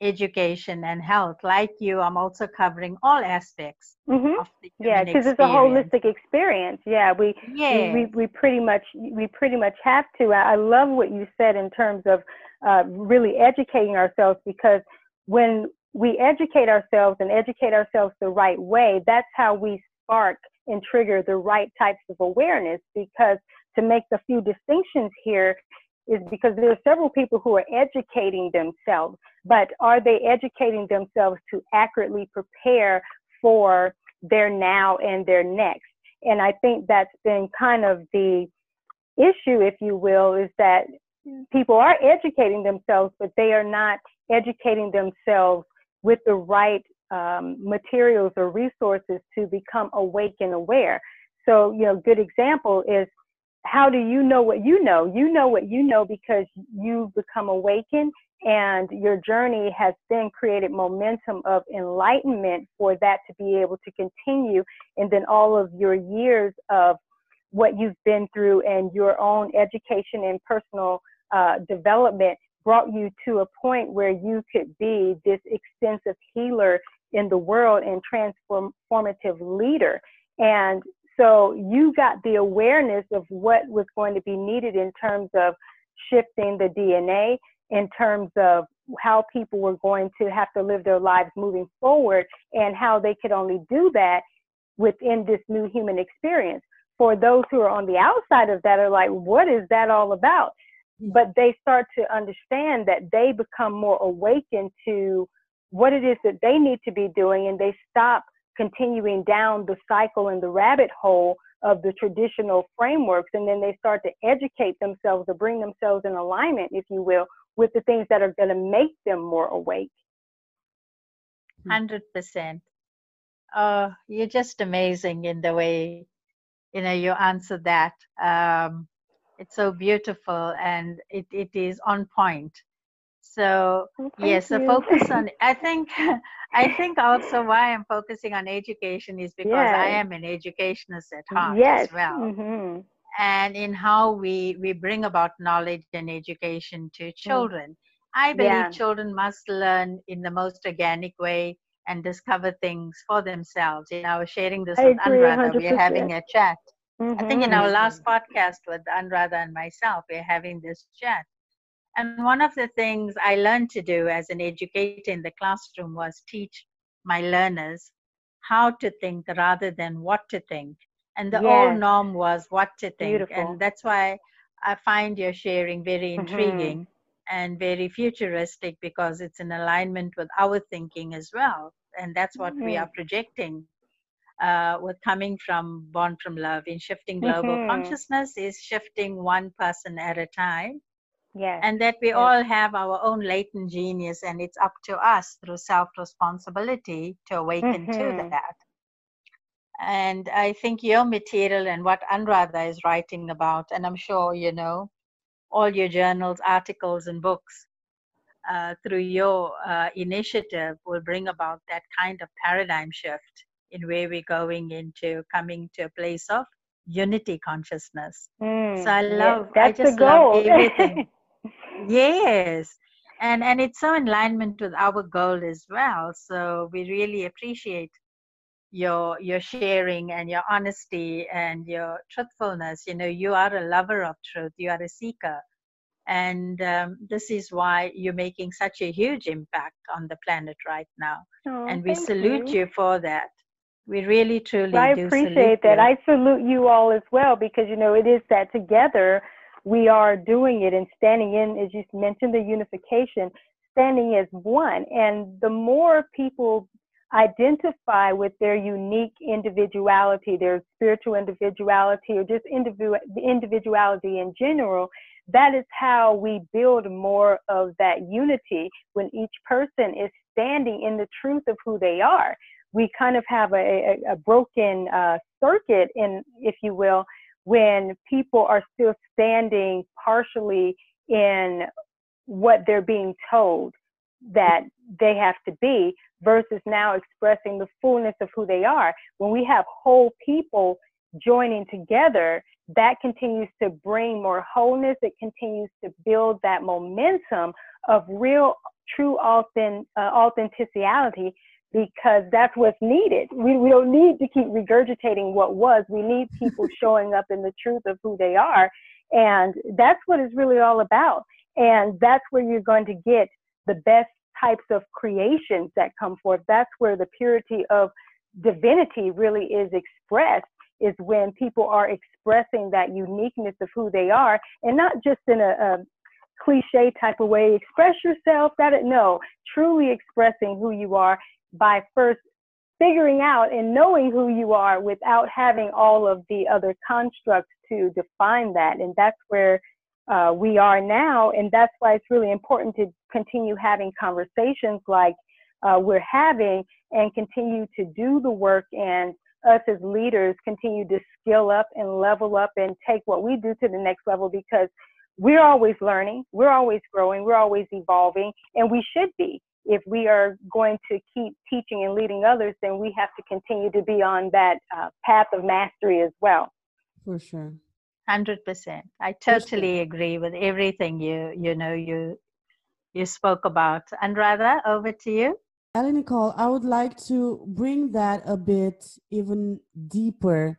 education, and health. Like you, I'm also covering all aspects hmm of the Yeah, because it's a holistic experience. Yeah, we, Yeah. we, we pretty much we pretty much have to. I I love what you said in terms of uh, really educating ourselves because when we educate ourselves and educate ourselves the right way, that's how we spark and trigger the right types of awareness. Because to make the few distinctions here is because there are several people who are educating themselves, but are they educating themselves to accurately prepare for their now and their next? And I think that's been kind of the issue, if you will, is that people are educating themselves, but they are not educating themselves with the right um, materials or resources to become awake and aware. So, you know, good example is how do you know what you know? You know what you know because you've become awakened and your journey has then created momentum of enlightenment for that to be able to continue. And then all of your years of what you've been through and your own education and personal uh, development brought you to a point where you could be this extensive healer in the world and transformative leader. And so you got the awareness of what was going to be needed in terms of shifting the DNA, in terms of how people were going to have to live their lives moving forward, and how they could only do that within this new human experience. For those who are on the outside of that, are like, what is that all about? Mm-hmm. But they start to understand that they become more awakened to what it is that they need to be doing, and they stop continuing down the cycle and the rabbit hole of the traditional frameworks and then they start to educate themselves or bring themselves in alignment if you will with the things that are going to make them more awake. 100% uh, you're just amazing in the way you know you answer that. Um, it's so beautiful and it, it is on point so well, yes the focus on i think i think also why i'm focusing on education is because yes. i am an educationist at heart yes. as well mm-hmm. and in how we we bring about knowledge and education to mm. children mm. i believe yeah. children must learn in the most organic way and discover things for themselves you know sharing this I with agree, Anuradha. we're having a chat mm-hmm. i think in our last podcast with Anuradha and myself we're having this chat and one of the things I learned to do as an educator in the classroom was teach my learners how to think rather than what to think. And the Yes. old norm was what to think. Beautiful. And that's why I find your sharing very Mhm. intriguing and very futuristic because it's in alignment with our thinking as well. And that's what we Mhm. are projecting. Uh, with coming from born from love in shifting global Mhm. consciousness is shifting one person at a time yes and that we Yes. all have our own latent genius and it's up to us through self responsibility to awaken to Mhm. that and i think your material and what anuradha is writing about and i'm sure you know all your journals articles and books uh, through your uh, initiative will bring about that kind of paradigm shift in where we're going into coming to a place of unity consciousness Mm, so I yes, love- I that's just the love goal everything. yes. And and it's so in alignment with our goal as well. So we really appreciate your your sharing and your honesty and your truthfulness. You know you are a lover of truth. You are a seeker. And um, this is why you're making such a huge impact on the planet right now. Oh, and we salute you. for that. We really truly I do appreciate salute that. you. I salute you all as well because you know it is that together we are doing it and standing in, as you mentioned, the unification, standing as one. And the more people identify with their unique individuality, their spiritual individuality, or just individual individuality in general, that is how we build more of that unity when each person is standing in the truth of who they are we kind of have a, a, a broken uh, circuit in, if you will, when people are still standing partially in what they're being told that they have to be versus now expressing the fullness of who they are. When we have whole people joining together, that continues to bring more wholeness. It continues to build that momentum of real, true authentic, uh, authenticity because that's what's needed. We, we don't need to keep regurgitating what was. We need people showing up in the truth of who they are. And that's what it's really all about. And that's where you're going to get the best types of creations that come forth. That's where the purity of divinity really is expressed is when people are expressing that uniqueness of who they are and not just in a, a cliche type of way express yourself that it no truly expressing who you are by first figuring out and knowing who you are without having all of the other constructs to define that. And that's where uh, we are now. And that's why it's really important to continue having conversations like uh, we're having and continue to do the work and us as leaders continue to skill up and level up and take what we do to the next level because we're always learning, we're always growing, we're always evolving, and we should be. If we are going to keep teaching and leading others, then we have to continue to be on that uh, path of mastery as well. For sure. 100%. I totally agree with everything you, you know, you, you spoke about. Anuradha, over to you. Ellie Nicole, I would like to bring that a bit even deeper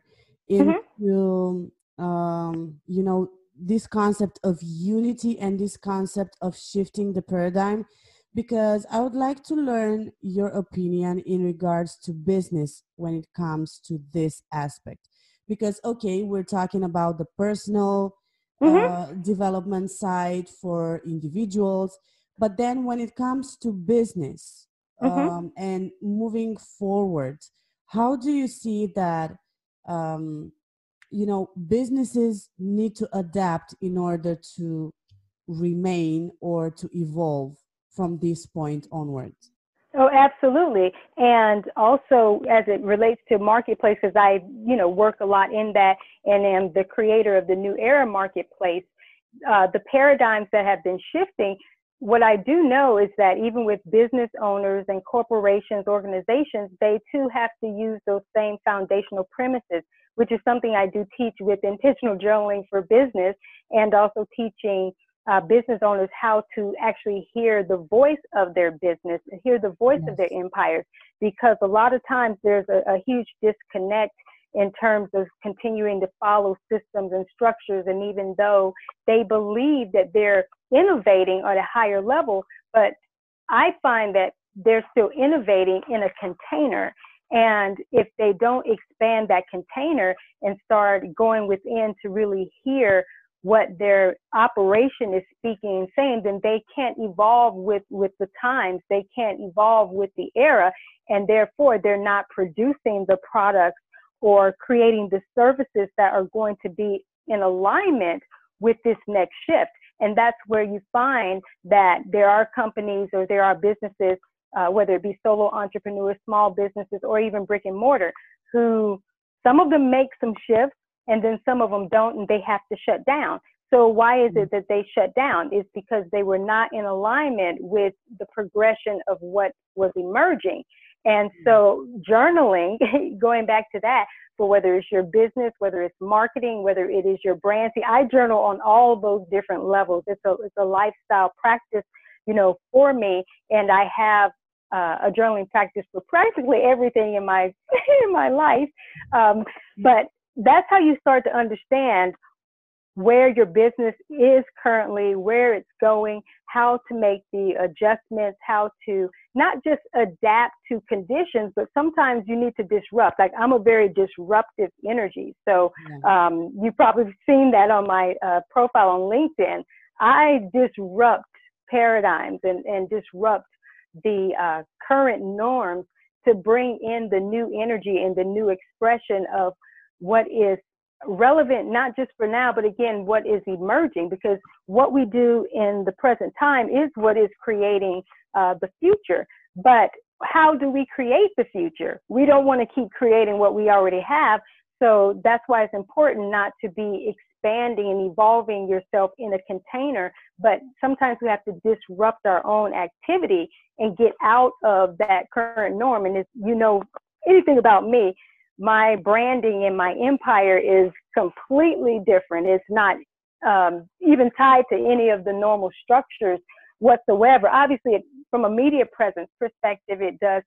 mm-hmm. into, mm-hmm. um, you know, this concept of unity and this concept of shifting the paradigm because I would like to learn your opinion in regards to business when it comes to this aspect. Because, okay, we're talking about the personal mm-hmm. uh, development side for individuals, but then when it comes to business mm-hmm. um, and moving forward, how do you see that um, you know businesses need to adapt in order to remain or to evolve from this point onwards oh absolutely. And also as it relates to marketplaces i you know work a lot in that and am the creator of the new era marketplace. Uh, the paradigms that have been shifting what I do know is that even with business owners and corporations, organizations, they too have to use those same foundational premises which is something I do teach with intentional journaling for business and also teaching uh, business owners how to actually hear the voice of their business, hear the voice yes. of their empires, because a lot of times there's a, a huge disconnect in terms of continuing to follow systems and structures. And even though they believe that they're innovating at a higher level, but I find that they're still innovating in a container. And if they don't expand that container and start going within to really hear what their operation is speaking and saying, then they can't evolve with, with the times. They can't evolve with the era. And therefore, they're not producing the products or creating the services that are going to be in alignment with this next shift. And that's where you find that there are companies or there are businesses uh, whether it be solo entrepreneurs, small businesses, or even brick and mortar, who some of them make some shifts and then some of them don't and they have to shut down. So why is it that they shut down? Is because they were not in alignment with the progression of what was emerging. And so journaling, going back to that, for whether it's your business, whether it's marketing, whether it is your brand. See, I journal on all those different levels. It's a it's a lifestyle practice, you know, for me. And I have uh, a journaling practice for practically everything in my in my life. Um, but that's how you start to understand where your business is currently, where it's going, how to make the adjustments, how to not just adapt to conditions, but sometimes you need to disrupt. Like I'm a very disruptive energy. So um, you've probably seen that on my uh, profile on LinkedIn. I disrupt paradigms and, and disrupt the uh, current norms to bring in the new energy and the new expression of what is relevant not just for now but again what is emerging because what we do in the present time is what is creating uh, the future. But how do we create the future? We don't want to keep creating what we already have. So that's why it's important not to be expanding and evolving yourself in a container, but sometimes we have to disrupt our own activity and get out of that current norm. And if you know anything about me, my branding and my empire is completely different. It's not um, even tied to any of the normal structures whatsoever. Obviously, from a media presence perspective, it does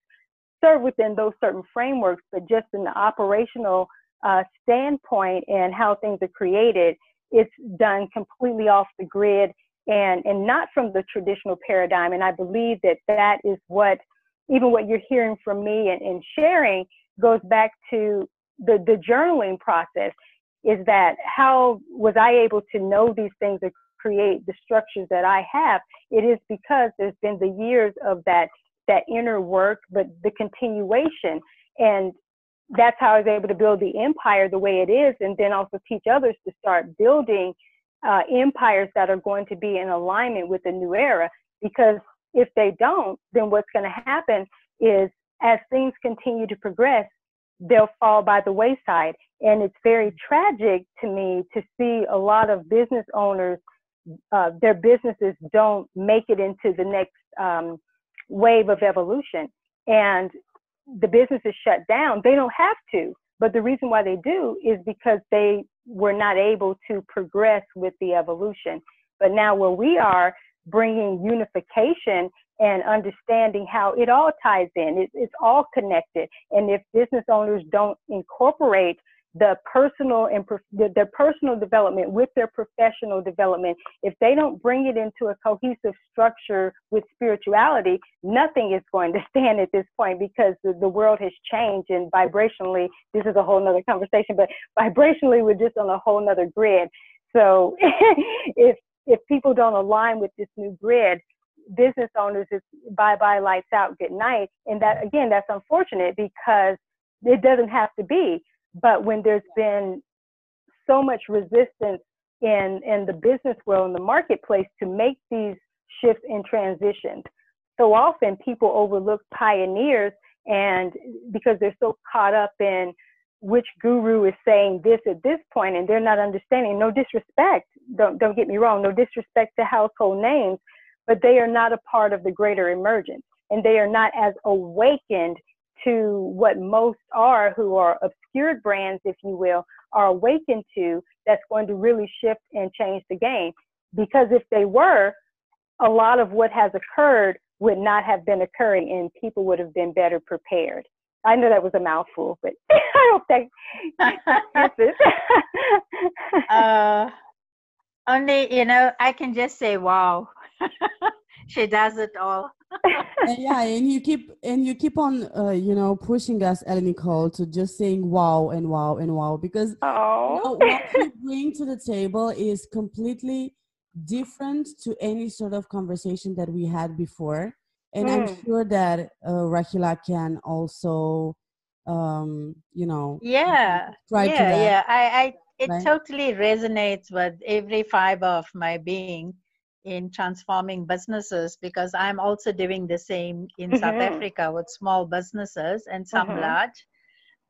serve within those certain frameworks, but just in the operational uh, standpoint and how things are created, it's done completely off the grid and, and not from the traditional paradigm. And I believe that that is what, even what you're hearing from me and, and sharing goes back to the, the journaling process is that how was I able to know these things or create the structures that I have? It is because there's been the years of that that inner work, but the continuation. And that's how I was able to build the empire the way it is, and then also teach others to start building uh, empires that are going to be in alignment with the new era. Because if they don't, then what's going to happen is as things continue to progress, they'll fall by the wayside. And it's very tragic to me to see a lot of business owners, uh, their businesses don't make it into the next um, wave of evolution. And the business is shut down. They don't have to. But the reason why they do is because they were not able to progress with the evolution. But now where we are bringing unification and understanding how it all ties in, it, it's all connected. And if business owners don't incorporate the personal and their personal development with their professional development, if they don't bring it into a cohesive structure with spirituality, nothing is going to stand at this point because the, the world has changed and vibrationally, this is a whole nother conversation, but vibrationally, we're just on a whole nother grid. So if if people don't align with this new grid, business owners is bye bye lights out, good night. And that again, that's unfortunate because it doesn't have to be. But when there's been so much resistance in in the business world in the marketplace to make these shifts and transitions, so often people overlook pioneers and because they're so caught up in which guru is saying this at this point and they're not understanding. No disrespect. Don't don't get me wrong. No disrespect to household names but they are not a part of the greater emergence and they are not as awakened to what most are who are obscured brands, if you will, are awakened to that's going to really shift and change the game. Because if they were, a lot of what has occurred would not have been occurring and people would have been better prepared. I know that was a mouthful, but I hope that answers. uh, only, you know, I can just say, wow. she does it all and yeah and you keep and you keep on uh, you know pushing us ellie nicole to just saying wow and wow and wow because oh. you know, what you bring to the table is completely different to any sort of conversation that we had before and mm. i'm hmm. sure that uh, rahila can also um you know yeah yeah yeah i i it right? totally resonates with every fiber of my being in transforming businesses because I'm also doing the same in mm-hmm. South Africa with small businesses and some mm-hmm. large.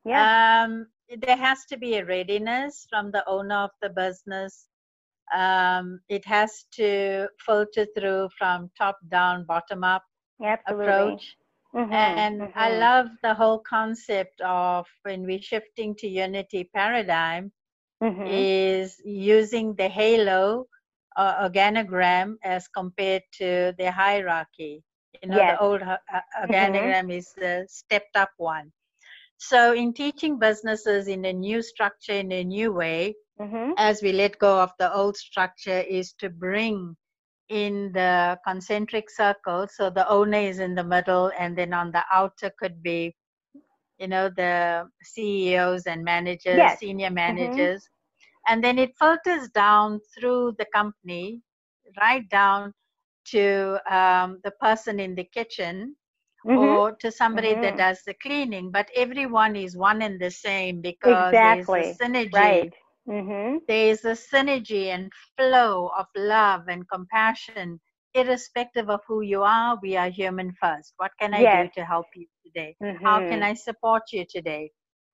Yeah. Um, there has to be a readiness from the owner of the business. Um, it has to filter through from top down, bottom up Absolutely. approach. Mm-hmm, and mm-hmm. I love the whole concept of when we're shifting to unity paradigm mm-hmm. is using the halo uh, organogram as compared to the hierarchy. You know, yes. the old uh, organogram mm-hmm. is the stepped up one. So, in teaching businesses in a new structure, in a new way, mm-hmm. as we let go of the old structure, is to bring in the concentric circle. So, the owner is in the middle, and then on the outer could be, you know, the CEOs and managers, yes. senior mm-hmm. managers. Mm-hmm and then it filters down through the company right down to um, the person in the kitchen mm-hmm. or to somebody mm-hmm. that does the cleaning but everyone is one and the same because exactly. there's a synergy right. mm-hmm. there's a synergy and flow of love and compassion irrespective of who you are we are human first what can i yes. do to help you today how can mm-hmm. i support you today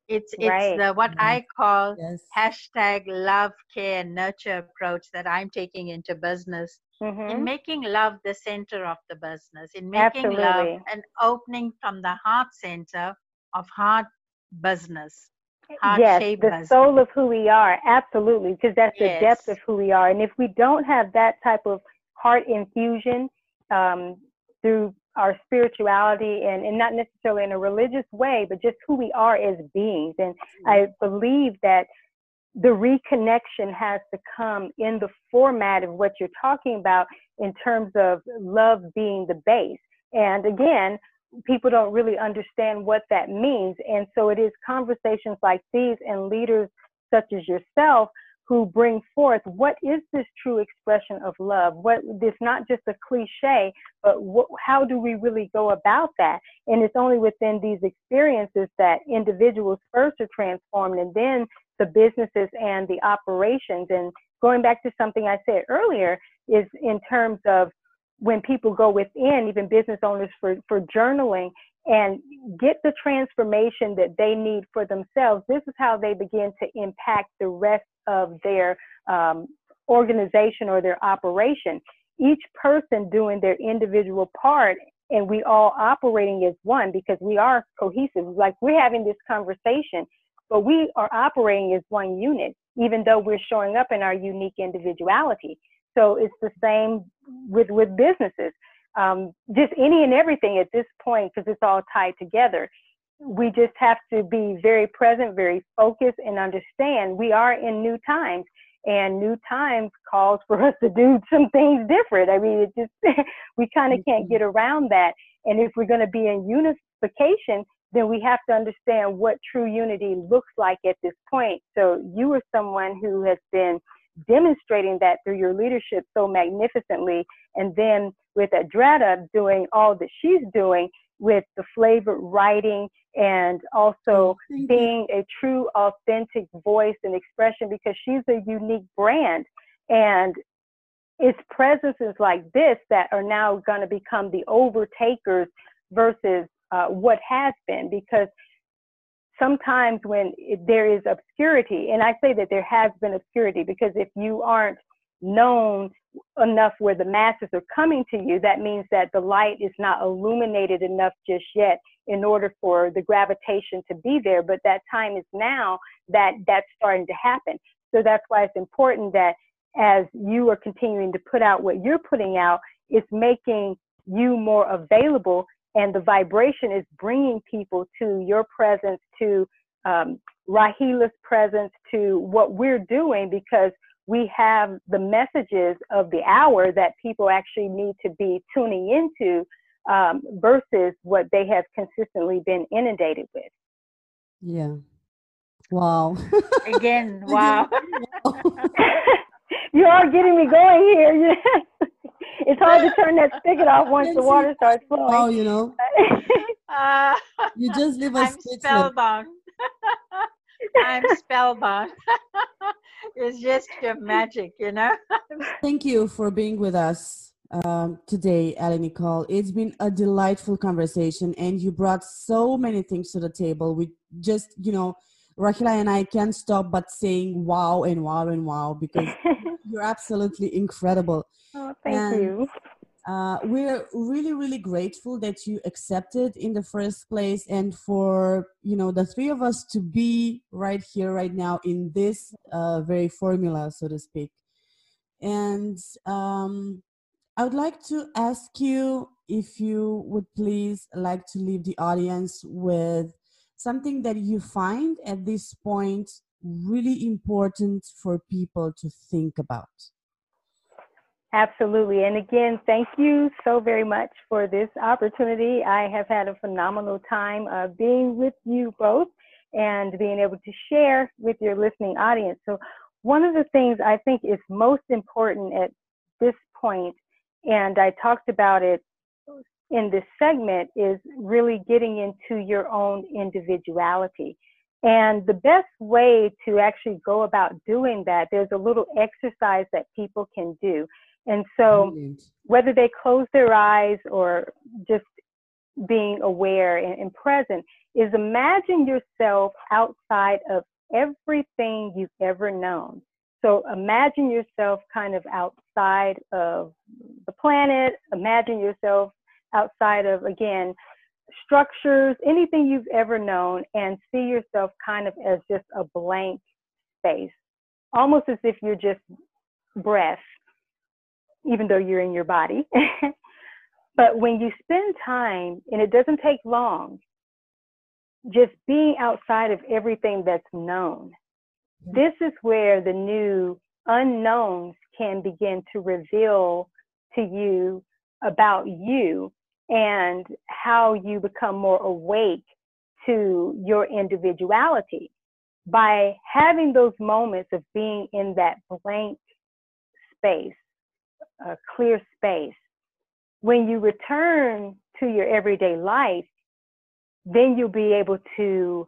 it's it's right. the what mm-hmm. I call yes. hashtag love, care, nurture approach that I'm taking into business. Mm-hmm. In making love the center of the business, in making Absolutely. love an opening from the heart center of heart business. Heart yes, the business. soul of who we are. Absolutely, because that's yes. the depth of who we are. And if we don't have that type of heart infusion um, through our spirituality and, and not necessarily in a religious way, but just who we are as beings. And mm-hmm. I believe that the reconnection has to come in the format of what you're talking about in terms of love being the base. And again, people don't really understand what that means. And so it is conversations like these and leaders such as yourself who bring forth what is this true expression of love? What it's not just a cliche but how do we really go about that? And it's only within these experiences that individuals first are transformed and then the businesses and the operations. And going back to something i said earlier is in terms of when people go within even business owners for, for journaling and get the transformation that they need for themselves, this is how they begin to impact the rest of their um, organization or their operation. Each person doing their individual part and we all operating as one because we are cohesive. Like we're having this conversation, but we are operating as one unit, even though we're showing up in our unique individuality. So it's the same with with businesses. Um, just any and everything at this point because it's all tied together. We just have to be very present, very focused, and understand we are in new times and new times calls for us to do some things different. I mean, it just we kind of can't get mm-hmm. around that. And if we're going to be in unification, then we have to understand what true unity looks like at this point. So you are someone who has been demonstrating that through your leadership so magnificently, and then with Adretta doing all that she's doing, with the flavored writing and also oh, being a true authentic voice and expression because she's a unique brand. And it's presences like this that are now going to become the overtakers versus uh, what has been because sometimes when there is obscurity and i say that there has been obscurity because if you aren't known enough where the masses are coming to you, that means that the light is not illuminated enough just yet in order for the gravitation to be there. But that time is now that that's starting to happen. So that's why it's important that as you are continuing to put out what you're putting out, it's making you more available and the vibration is bringing people to your presence, to um, Rahila's presence, to what we're doing because we have the messages of the hour that people actually need to be tuning into um, versus what they have consistently been inundated with. Yeah. Wow. Again, wow. you are getting me going here. it's hard to turn that spigot off once the water starts flowing. Oh, you know. Uh, you just leave us I'm spellbound. I'm spellbound. It's just your magic, you know. Thank you for being with us um, today, Ellie Nicole. It's been a delightful conversation, and you brought so many things to the table. We just, you know, Rahila and I can't stop but saying wow and wow and wow because you're absolutely incredible. Oh, thank and, you. Uh, we're really really grateful that you accepted in the first place and for you know the three of us to be right here right now in this uh, very formula so to speak. And um, i would like to ask you if you would please like to leave the audience with something that you find at this point really important for people to think about Absolutely. And again, thank you so very much for this opportunity. I have had a phenomenal time uh, being with you both and being able to share with your listening audience. So, one of the things I think is most important at this point, and I talked about it in this segment, is really getting into your own individuality. And the best way to actually go about doing that, there's a little exercise that people can do. And so, Brilliant. whether they close their eyes or just being aware and, and present, is imagine yourself outside of everything you've ever known. So, imagine yourself kind of outside of the planet, imagine yourself outside of, again, structures, anything you've ever known, and see yourself kind of as just a blank space, almost as if you're just breath even though you're in your body. but when you spend time, and it doesn't take long, just being outside of everything that's known, mm-hmm. this is where the new unknowns can begin to reveal to you about you and how you become more awake to your individuality. By having those moments of being in that blank space, a clear space. When you return to your everyday life, then you'll be able to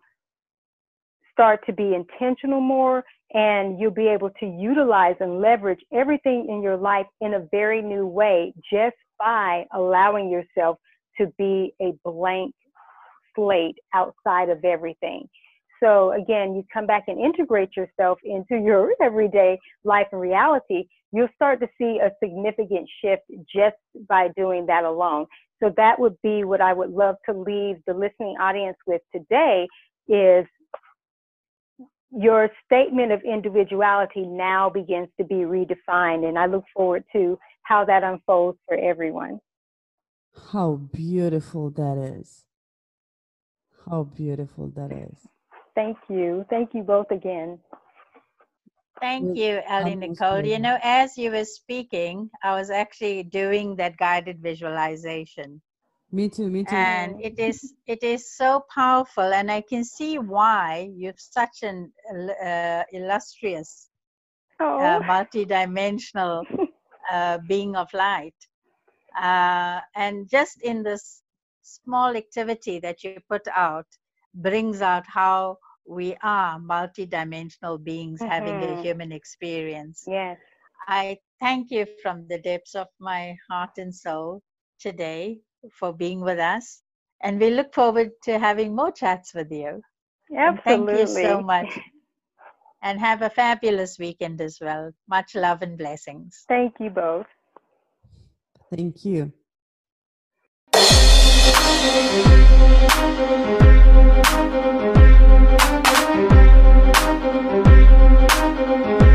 start to be intentional more and you'll be able to utilize and leverage everything in your life in a very new way just by allowing yourself to be a blank slate outside of everything. So again, you come back and integrate yourself into your everyday life and reality, you'll start to see a significant shift just by doing that alone. So that would be what I would love to leave the listening audience with today is your statement of individuality now begins to be redefined and I look forward to how that unfolds for everyone. How beautiful that is. How beautiful that is. Thank you. Thank you both again. Thank you, Ellie Nicole. You know, as you were speaking, I was actually doing that guided visualization. Me too, me too. And it is it is so powerful, and I can see why you've such an uh, illustrious, oh. uh, multi-dimensional uh, being of light. Uh, and just in this small activity that you put out, brings out how we are multidimensional beings mm-hmm. having a mm-hmm. human experience. Yes. I thank you from the depths of my heart and soul today for being with us. And we look forward to having more chats with you. Absolutely. And thank you so much. and have a fabulous weekend as well. Much love and blessings. Thank you both. Thank you. Thank